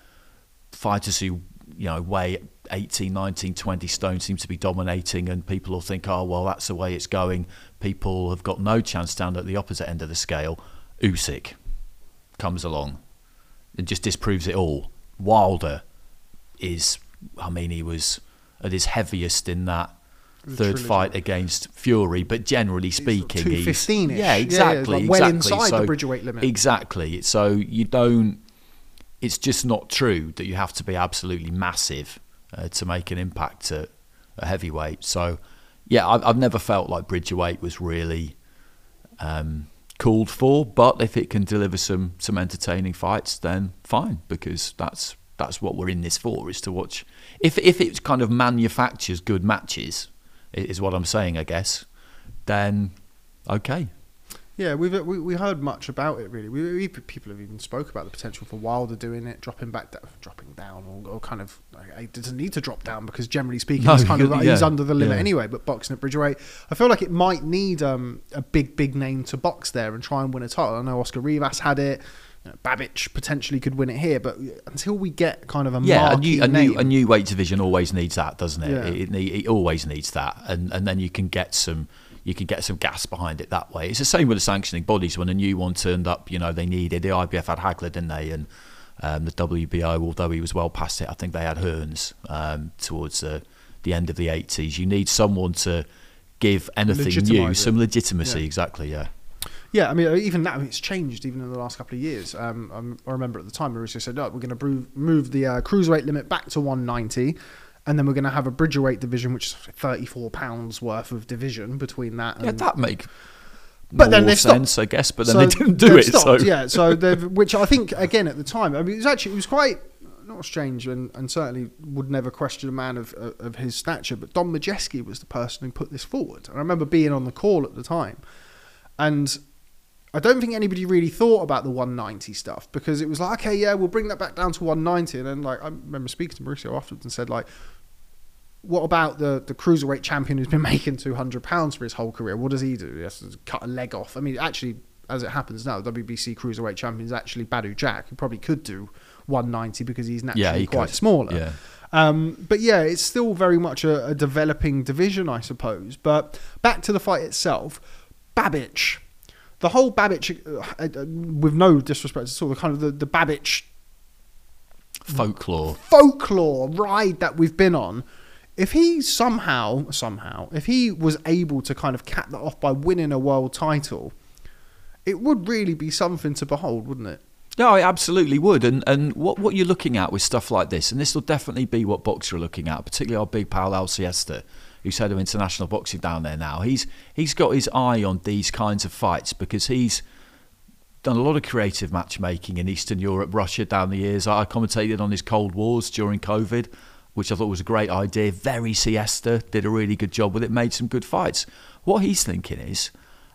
fighters who you know weigh 18, 19, 20 stone seem to be dominating, and people will think, oh, well, that's the way it's going. People have got no chance down at the opposite end of the scale. Usyk comes along and just disproves it all. Wilder is, I mean, he was at his heaviest in that third fight against Fury, but generally speaking, he's 215 yeah, exactly, yeah, like well exactly. inside so, the Bridgerweight limit. Exactly. So you don't. It's just not true that you have to be absolutely massive uh, to make an impact at a heavyweight. So, yeah, I've, I've never felt like Bridgerweight was really um, called for. But if it can deliver some some entertaining fights, then fine, because that's that's what we're in this for, is to watch. If if it kind of manufactures good matches, is what I'm saying, I guess. Then okay, yeah, we've we, we heard much about it really. We, we, people have even spoke about the potential for Wilder doing it, dropping back, da- dropping down, or, or kind of like, he doesn't need to drop down because generally speaking, no, he's kind of yeah, he's under the limit yeah. anyway. But boxing at Bridgerweight, I feel like it might need um, a big big name to box there and try and win a title. I know Oscar Rivas had it. You know, Babic potentially could win it here, but until we get kind of a yeah, a new, a new, a new weight division always needs that, doesn't it? Yeah. It, it, it always needs that, and and then you can get some you can get some gas behind it that way. It's the same with the sanctioning bodies. When a new one turned up, you know, they needed the IBF had Hagler, didn't they? And um, the WBO, although he was well past it, I think they had Hearns um, towards the, the end of the 80s. You need someone to give anything new some legitimacy. Yeah. Exactly, yeah. Yeah, I mean, even now it's changed. Even in the last couple of years, um, I remember at the time Mauricio said, "No, we're going to move the uh, cruiserweight limit back to 190." And then we're going to have a Bridgerweight division, which is thirty-four pounds worth of division between that. yeah, that make. But then sense, stopped. I guess. But then so they didn't do it. Stopped, so yeah, so which I think again at the time, I mean, it was actually it was quite not strange and, and certainly would never question a man of of his stature. But Don Majeski was the person who put this forward. And I remember being on the call at the time, and I don't think anybody really thought about the 190 stuff because it was like, okay, yeah, we'll bring that back down to 190. And then, like, I remember speaking to Mauricio afterwards and said, like, what about the the cruiserweight champion who's been making two hundred pounds for his whole career? What does he do? He has to cut a leg off. I mean, actually, as it happens now, the WBC cruiserweight champion is actually Badu Jack, who probably could do one ninety because he's naturally yeah, he quite could. smaller. Yeah. Um, but yeah, it's still very much a, a, developing division, I suppose. But back to the fight itself, Babic, the whole Babic, uh, uh, with no disrespect, sort of kind of the, the Babic folklore folklore ride that we've been on if he somehow somehow if he was able to kind of cap that off by winning a world title it would really be something to behold wouldn't it no, it absolutely would. And and what what you're looking at with stuff like this, and this will definitely be what Boxxer are looking at, particularly our big pal Al Siesta, who's head of international boxing down there now. He's he's got his eye on these kinds of fights because he's done a lot of creative matchmaking in Eastern Europe, Russia down the years. I commentated on his Cold Wars during COVID which I thought was a great idea. Very siesta, did a really good job with it, made some good fights. What he's thinking is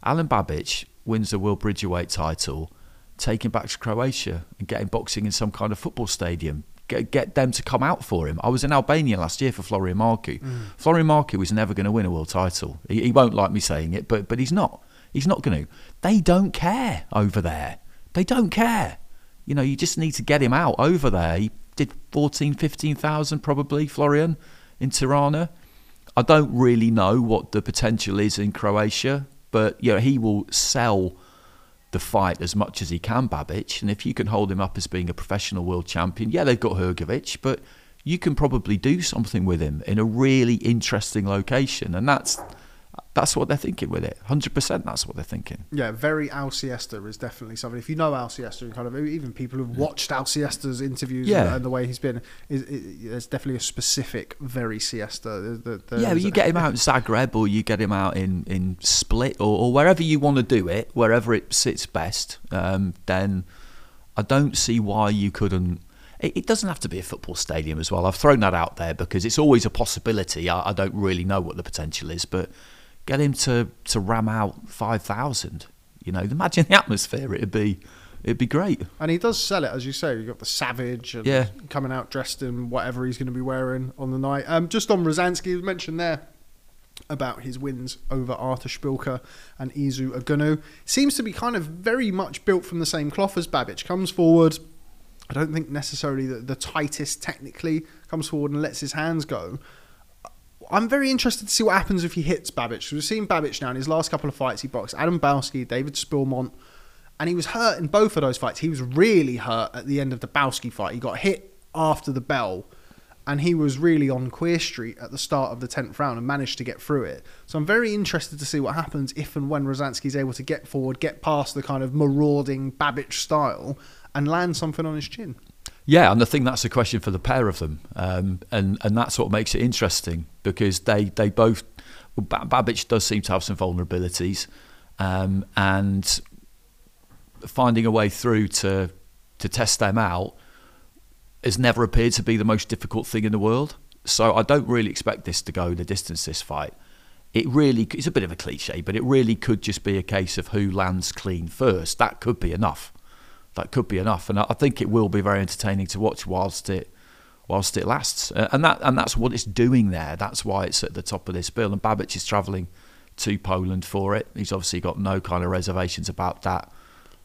Alen Babic wins the World Bridgerweight title, taking back to Croatia and getting boxing in some kind of football stadium. Get, get them to come out for him. I was in Albania last year for Florian Marku. Mm. Florian Marku was never going to win a world title. He, he won't like me saying it, but but he's not. He's not going to. They don't care over there. They don't care. You know, you just need to get him out over there. He did 14, 15,000 probably, Florian, in Tirana. I don't really know what the potential is in Croatia, but you know, he will sell the fight as much as he can, Babic. And if you can hold him up as being a professional world champion, yeah, they've got Hrgovic, but you can probably do something with him in a really interesting location. And that's that's what they're thinking with it. Hundred percent, that's what they're thinking. Yeah, very Alcesta is definitely something. If you know Alcesta and kind of even people who've watched Alcesta's interviews Yeah. and, and the way he's been, is, is, there's definitely a specific very siesta. The, the, the- yeah, but you get him out in Zagreb or you get him out in, in Split or, or wherever you want to do it, wherever it sits best, um, then I don't see why you couldn't. It, doesn't have to be a football stadium as well. I've thrown that out there because it's always a possibility. I don't really know what the potential is, but get him to, to ram out 5,000. You know, imagine the atmosphere. It'd be, it'd be great. And he does sell it, as you say. You've got the Savage and Yeah. coming out dressed in whatever he's going to be wearing on the night. Um, just on Rozanski, you mentioned there about his wins over Artur Szpilka and Izu Ugonoh. Seems to be kind of very much built from the same cloth as Babic. Comes forward. I don't think necessarily the, the tightest technically comes forward and lets his hands go. I'm very interested to see what happens if he hits Babic. 'cause We've seen Babic now in his last couple of fights. He boxed Adam Balski, David Spilmont, and he was hurt in both of those fights. He was really hurt at the end of the Balski fight. He got hit after the bell, and he was really on Queer Street at the start of the 10th round and managed to get through it. So I'm very interested to see what happens if and when Rozanski's able to get forward, get past the kind of marauding Babic style, and land something on his chin. Yeah, and I think that's a question for the pair of them, um, and and that's what makes it interesting because they they both. Well, Ba- Babic does seem to have some vulnerabilities, um, and finding a way through to to test them out has never appeared to be the most difficult thing in the world. So I don't really expect this to go the distance. This fight, it really it's a bit of a cliche, but it really could just be a case of who lands clean first. That could be enough that could be enough, and I think it will be very entertaining to watch whilst it whilst it lasts, Uh, and that and that's what it's doing there. That's why it's at the top of this bill. And Babic is travelling to Poland for it. He's obviously got no kind of reservations about that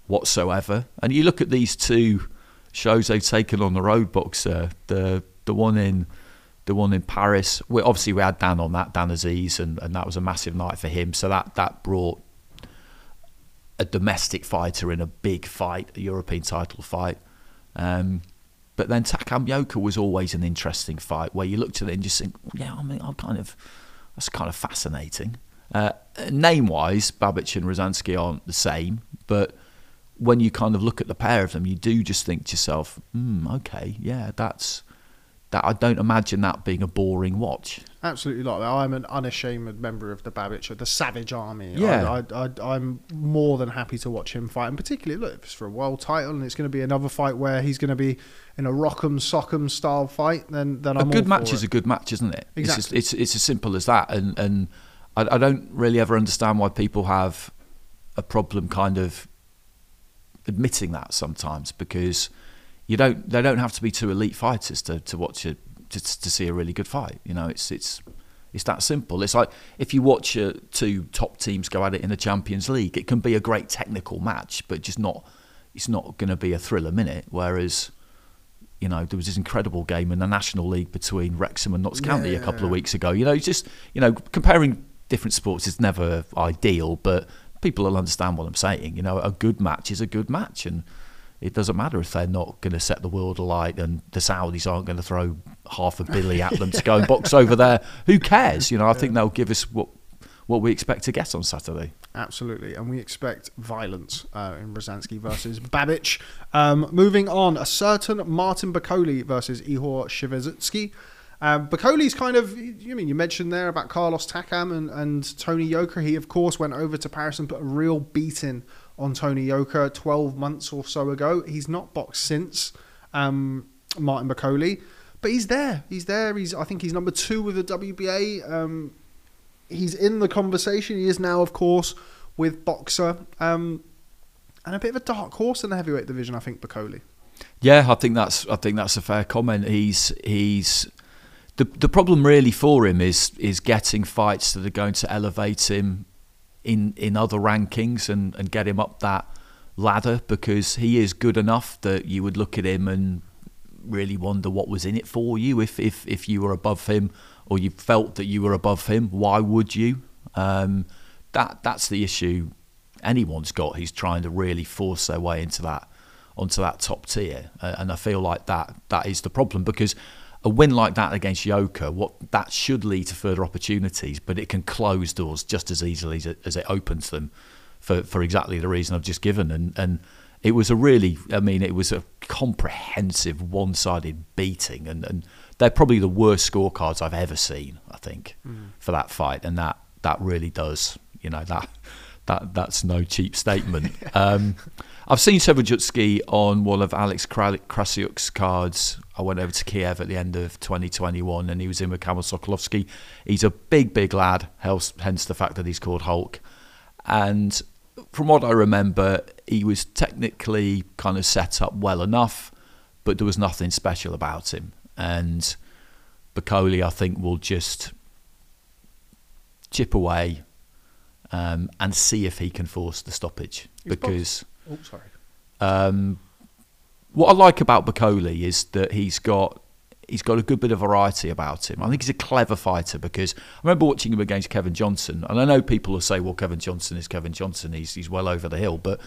whatsoever. And you look at these two shows they've taken on the road Boxxer, the the one in the one in Paris. We, obviously, we had Dan on that, Dan Azeez, and, and that was a massive night for him. So that that brought a domestic fighter in a big fight, a European title fight. Um, but then Takam Yoka was always an interesting fight where you looked at it and just think, yeah, I mean, I'm kind of that's kind of fascinating. Uh, name wise, Babic and Rozanski aren't the same, but when you kind of look at the pair of them, you do just think to yourself, hmm, okay, yeah, that's that. I don't imagine that being a boring watch. Absolutely not. I'm an unashamed member of the Babic, of the Savage Army. Yeah. I, I'm more than happy to watch him fight, and particularly look if it's for a world title, and it's going to be another fight where he's going to be in a rock'em sock'em style fight. Then, then I'm a good match is it. a good match, isn't it? It's, Exactly. just, it's it's as simple as that, and and I, I don't really ever understand why people have a problem kind of admitting that sometimes because you don't they don't have to be two elite fighters to, to watch a to, to see a really good fight. You know, it's it's it's that simple. It's like if you watch uh, two top teams go at it in the Champions League, it can be a great technical match, but just not it's not going to be a thriller minute. Whereas you know, there was this incredible game in the National League between Wrexham and Notts County a couple of weeks ago. You know, it's just you know, comparing different sports is never ideal, but people will understand what I'm saying. You know, a good match is a good match, and it doesn't matter if they're not going to set the world alight and the Saudis aren't going to throw half a billy at them to go and box over there. Who cares? You know, I think they'll give us what what we expect to get on Saturday. Absolutely, and we expect violence uh, in Rozanski versus Babic. Um, moving on, a certain Martin Bakole versus Ihor Shevadzutskyi. Um, Bakole's kind of, you mean you mentioned there about Carlos Takam and, and Tony Yoka. He of course went over to Paris and put a real beating on Tony Yoka 12 months or so ago. He's not boxed since um, Martin Bakole, but he's there. He's there. He's I think he's number two with the WBA. Um, he's in the conversation. He is now, of course, with Boxxer. Um, and a bit of a dark horse in the heavyweight division, I think, Bakole. Yeah, I think that's I think that's a fair comment. He's he's the the problem really for him is is getting fights that are going to elevate him in in other rankings and and get him up that ladder because he is good enough that you would look at him and really wonder what was in it for you if if if you were above him or you felt that you were above him. Why would you? Um that that's the issue anyone's got. Who's trying to really force their way into that onto that top tier. And I feel like that that is the problem because a win like that against Yoka, what that should lead to further opportunities, but it can close doors just as easily as it, as it opens them, for for exactly the reason I've just given. And and it was a really, I mean, it was a comprehensive, one-sided beating, and and they're probably the worst scorecards I've ever seen. I think for that fight, and that that really does, you know, that that that's no cheap statement. um, I've seen Shevadzutskyi on one of Alex Krassyuk's cards. I went over to Kiev at the end of 2021, and he was in with Kamil Sokolowski. He's a big, big lad, hence hence the fact that he's called Hulk. And from what I remember, he was technically kind of set up well enough, but there was nothing special about him. And Bakole, I think, will just chip away um, and see if he can force the stoppage. He's because Oh, sorry. um, what I like about Bakole is that he's got he's got a good bit of variety about him. I think he's a clever fighter because I remember watching him against Kevin Johnson, and I know people will say, "Well, Kevin Johnson is Kevin Johnson; he's he's well over the hill." But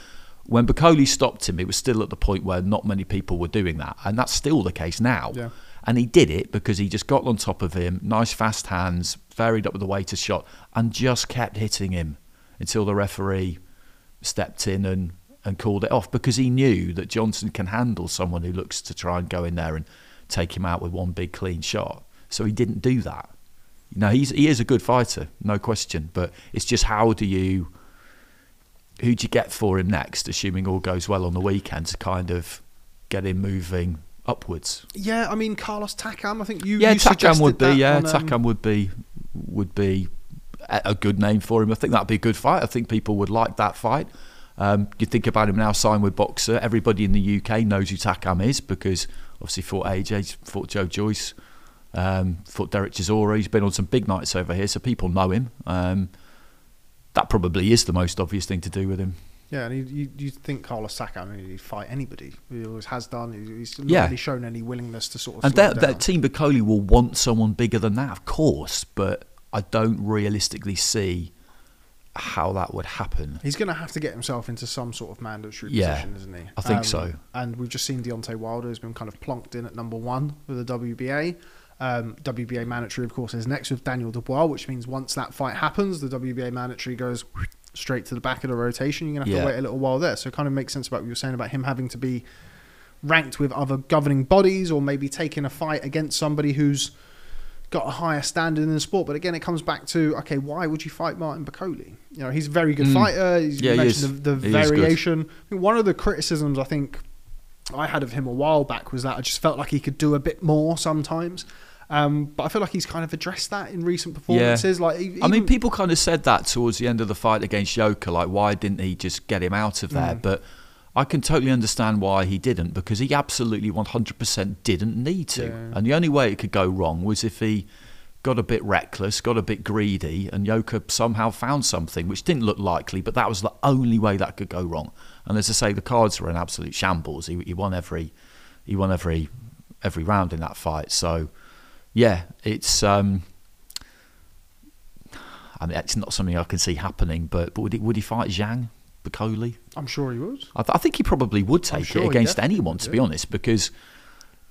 when Bakole stopped him, it was still at the point where not many people were doing that, and that's still the case now. Yeah. And he did it because he just got on top of him, nice fast hands, varied up with the weight of shot, and just kept hitting him until the referee stepped in and, and called it off because he knew that Johnson can handle someone who looks to try and go in there and take him out with one big clean shot. So he didn't do that. You know, he's he is a good fighter, no question. But it's just how do you who do you get for him next, assuming all goes well on the weekend to kind of get him moving upwards. Yeah, I mean Carlos Takam. I think you. Yeah, you Takam would be. Yeah, on, um, Takam would be would be a good name for him. I think that'd be a good fight. I think people would like that fight. Um, you think about him now, signed with Boxxer. Everybody in the UK knows who Takam is because obviously fought AJ, fought Joe Joyce, um, fought Derek Chisora. He's been on some big nights over here, so people know him. Um, that probably is the most obvious thing to do with him. Yeah, and you, you, think Carlos Takam? I mean, he'd fight anybody. He always has done. He's not Yeah. really shown any willingness to sort of. And that, that team Bakole will want someone bigger than that, of course, but I don't realistically see how that would happen. He's going to have to get himself into some sort of mandatory Yeah, position, isn't he? Um, I think so. And we've just seen Deontay Wilder has been kind of plonked in at number one with the WBA. Um, WBA mandatory, of course, is next with Daniel Dubois, which means once that fight happens, the WBA mandatory goes straight to the back of the rotation. You're going to have Yeah. to wait a little while there. So it kind of makes sense about what you were saying about him having to be ranked with other governing bodies or maybe taking a fight against somebody who's got a higher standard in the sport. But again, it comes back to okay, why would you fight Martin Bakole? You know, he's a very good Mm. fighter. He's Yeah, he mentioned the, the He is good. variation. I think one of the criticisms I think I had of him a while back was that I just felt like he could do a bit more sometimes. Um, but I feel like he's kind of addressed that in recent performances. Like, e- I mean, people kind of said that towards the end of the fight against Yoka, like, why didn't he just get him out of there? Mm. But I can totally understand why he didn't, because he absolutely 100% didn't need to. Yeah. And the only way it could go wrong was if he got a bit reckless, got a bit greedy, and Yoka somehow found something, which didn't look likely, but that was the only way that could go wrong. And as I say, the cards were an absolute shambles. He, he won every, he won every, every round in that fight. So, yeah, it's. Um, I mean, it's not something I can see happening. But but would he would he fight Zhang Bakole? I'm sure he would. I, th- I think he probably would take sure it against anyone, to be honest, because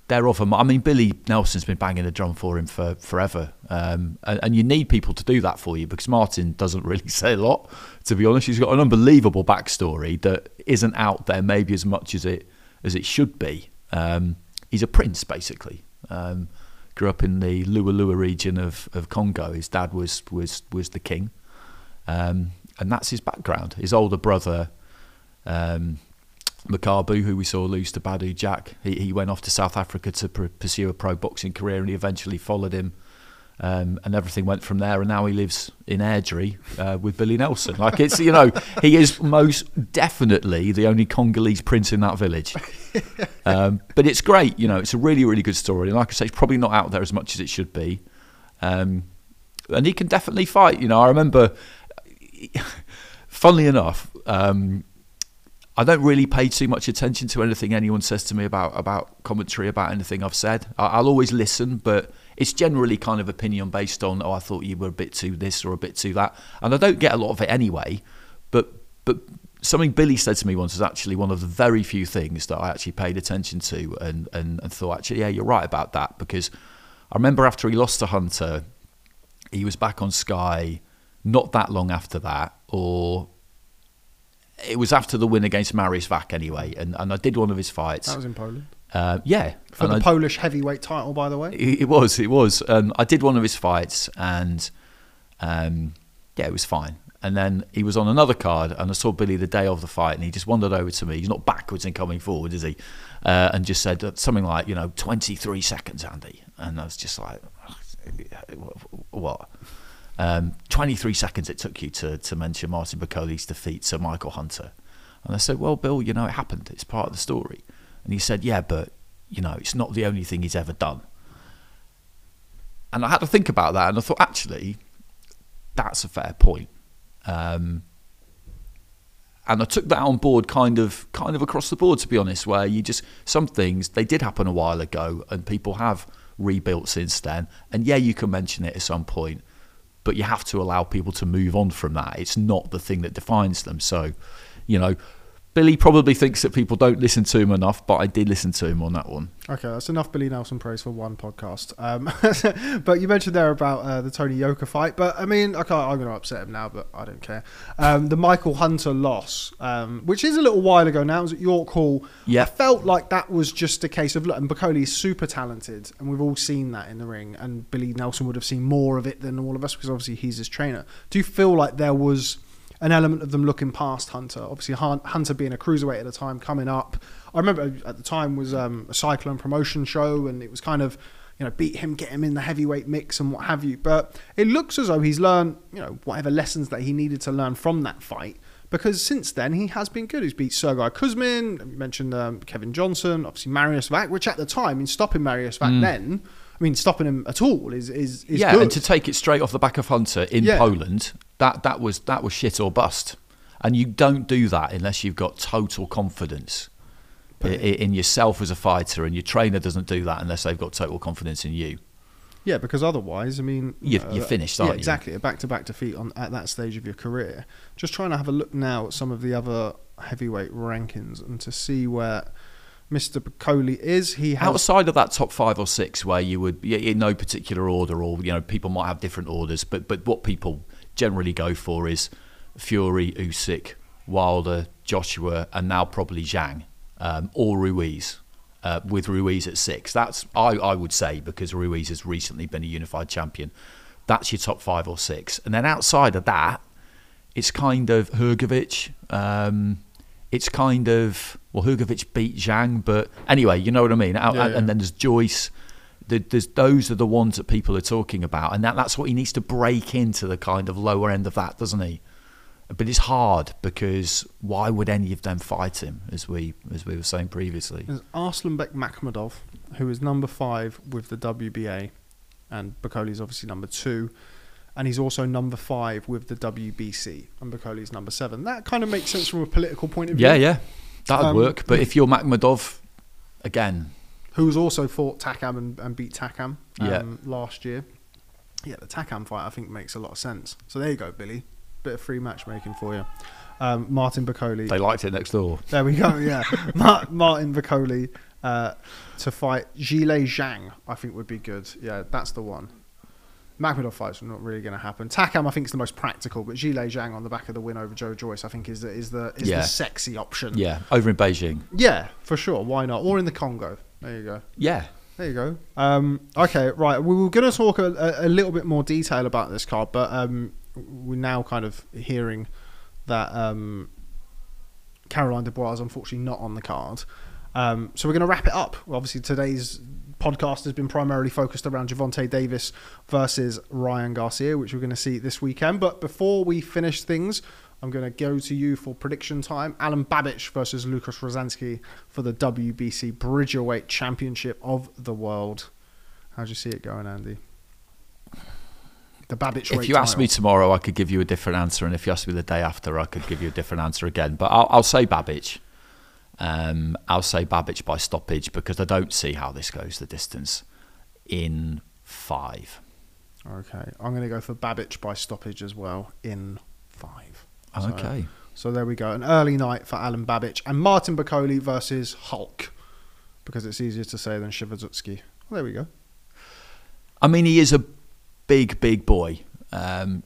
they're of a. I mean, Billy Nelson's been banging the drum for him for forever, um, and, and you need people to do that for you because Martin doesn't really say a lot. To be honest, he's got an unbelievable backstory that isn't out there maybe as much as it as it should be. Um, he's a prince, basically. Um, grew up in the Lualua region of, of Congo. His dad was was was the king, um, and that's his background. His older brother, um, Makabu, who we saw lose to Badu Jack, he, he went off to South Africa to pr- pursue a pro boxing career, and he eventually followed him. Um, and everything went from there, and now he lives in Airdrie uh, with Billy Nelson. Like it's, you know, he is most definitely the only Congolese prince in that village. Um, but it's great, you know, it's a really, really good story. And like I say, it's probably not out there as much as it should be. Um, and he can definitely fight. You know, I remember, funnily enough, um, I don't really pay too much attention to anything anyone says to me about about commentary about anything I've said. I, I'll always listen, but it's generally kind of opinion based on oh I thought you were a bit too this or a bit too that, and I don't get a lot of it anyway. But but something Billy said to me once was actually one of the very few things that I actually paid attention to and and, and thought actually yeah you're right about that because I remember after he lost to Hunter, he was back on Sky not that long after that, or it was after the win against Mariusz Wach anyway, and, and I did one of his fights. That was in Poland. Uh, yeah, For and the I- Polish heavyweight title, by the way. it, it was, it was. Um, I did one of his fights, and um, yeah, it was fine. And then he was on another card, and I saw Billy the day of the fight, and he just wandered over to me. He's not backwards and coming forward, is he? Uh, and just said something like, you know, 23 seconds, Andy. And I was just like, what? Um, 23 seconds it took you to, to mention Martin Bakole's defeat to Michael Hunter. And I said, well, Bill, you know, it happened. It's part of the story. And he said, yeah, but, you know, it's not the only thing he's ever done. And I had to think about that, and I thought, actually, that's a fair point. Um, and I took that on board, kind of, kind of across the board, to be honest. Where you just some things they did happen a while ago, and people have rebuilt since then. And yeah, you can mention it at some point, but you have to allow people to move on from that. It's not the thing that defines them. So, you know, Billy probably thinks that people don't listen to him enough, but I did listen to him on that one. Okay, that's enough Billy Nelson praise for one podcast. Um, but you mentioned there about uh, the Tony Yoka fight. But I mean, I can't, I'm going to upset him now, but I don't care. Um, the Michael Hunter loss, um, which is a little while ago now, it was at York Hall. Yeah. I felt like that was just a case of look, and Bakole is super talented, and we've all seen that in the ring. And Billy Nelson would have seen more of it than all of us because obviously he's his trainer. Do you feel like there was an element of them looking past Hunter. Obviously, Hunter being a cruiserweight at the time, coming up. I remember at the time was um, a cyclone promotion show, and it was kind of you know beat him, get him in the heavyweight mix, and what have you. But it looks as though he's learned you know whatever lessons that he needed to learn from that fight. Because since then he has been good. He's beat Sergei Kuzmin. You mentioned um, Kevin Johnson, obviously Mariusz Wach, which at the time, in stopping Mariusz Wach, then I mean stopping him at all is is, is yeah, good. and to take it straight off the back of Hunter in Yeah. Poland, that that was that was shit or bust. And you don't do that unless you've got total confidence i- i- in yourself as a fighter, and your trainer doesn't do that unless they've got total confidence in you. Yeah, because otherwise, I mean, You've- uh, you're finished, yeah, aren't you? exactly. A back-to-back defeat on at that stage of your career. Just trying to have a look now at some of the other heavyweight rankings and to see where Mr. Bakole is. He has Outside of that top five or six, where you would in no particular order, or you know people might have different orders, but but what people generally go for is Fury, Usyk, Wilder, Joshua, and now probably Zhang um, or Ruiz. Uh, with Ruiz at six, that's I, I would say because Ruiz has recently been a unified champion. That's your top five or six, and then outside of that, it's kind of Hrgovic. Um, it's kind of well, Hrgovic beat Zhang, but anyway, you know what I mean. Out, Yeah, and, yeah. and then there's Joyce. The- There's those are the ones that people are talking about, and that, that's what he needs to break into the kind of lower end of that, doesn't he? But it's hard because why would any of them fight him, as we as we were saying previously? There's Arslanbek Makhmadov, who is number five with the WBA, and Bakole's obviously number two, and he's also number five with the WBC, and Bakole's number seven. That kind of makes sense from a political point of view. Yeah, yeah, that'd Um, work. But if you're Makhmadov, again, who's also fought Takam and, and beat Takam um, Yeah. last year. Yeah, the Takam fight I think makes a lot of sense. So there you go, Billy. Bit of free matchmaking for you. Um, Martin Bakole. they liked it next door. There we go. Yeah, Mar- Martin Bakole uh, to fight Zhilei Zhang. I think would be good. Yeah, that's the one. Makhmadov fights are not really going to happen. Takam I think is the most practical, but Zhilei Zhang on the back of the win over Joe Joyce I think is the is the is Yeah. the sexy option. Yeah, over in Beijing. yeah, for sure. Why not? Or in the Congo. There you go. Yeah, There you go. Um, okay, right. We were going to talk a, a, a little bit more detail about this card, but um, we're now kind of hearing that um, Caroline Dubois is unfortunately not on the card. Um, so we're going to wrap it up. Well, obviously, today's podcast has been primarily focused around Gervonta Davis versus Ryan Garcia, which we're going to see this weekend. But before we finish things, I'm going to go to you for prediction time. Alen Babic versus Lukasz Rozanski for the WBC Bridgerweight Championship of the World. How do you see it going, Andy? The Babic if you ask me tomorrow, I could give you a different answer, and if you ask me the day after, I could give you a different answer again. But I'll, I'll say Babic. Um, I'll say Babic by stoppage because I don't see how this goes the distance in five. Okay, I'm going to go for Babic by stoppage as well in five. So- Okay. So there we go. An early night for Alen Babic and Martin Bakole versus Hulk, because it's easier to say than Shevadzutskyi. Well, there we go. I mean, he is a big, big boy. Um,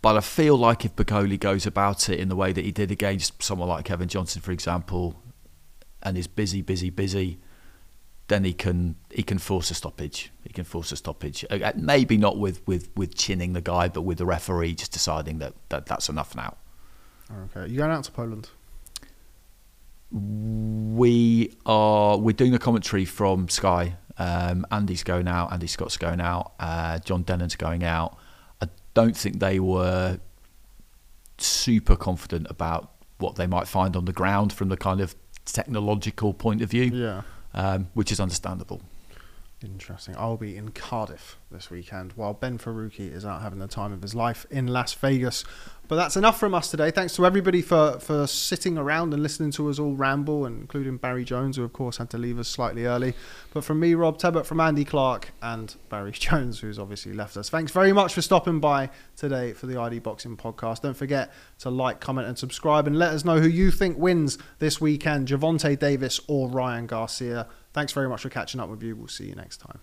but I feel like if Bakole goes about it in the way that he did against someone like Kevin Johnson, for example, and is busy, busy, busy, then he can he can force a stoppage. He can force a stoppage. Uh, Maybe not with, with, with chinning the guy, but with the referee just deciding that, that that's enough now. Okay, you going out to Poland? We are we're doing the commentary from Sky. Um, Andy's going out. Andy Scott's going out. Uh, John Dennon's going out. I don't think they were super confident about what they might find on the ground from the kind of technological point of view, Yeah. um, which is understandable. Interesting. I'll be in Cardiff this weekend while Ben Faruqi is out having the time of his life in Las Vegas. But that's enough from us today. Thanks to everybody for, for sitting around and listening to us all ramble, including Barry Jones, who of course had to leave us slightly early. But from me, Rob Tebbutt, from Andy Clark, and Barry Jones, who's obviously left us. Thanks very much for stopping by today for the ID Boxing podcast. Don't forget to like, comment, and subscribe, and let us know who you think wins this weekend Gervonta Davis or Ryan Garcia. Thanks very much for catching up with you. We'll see you next time.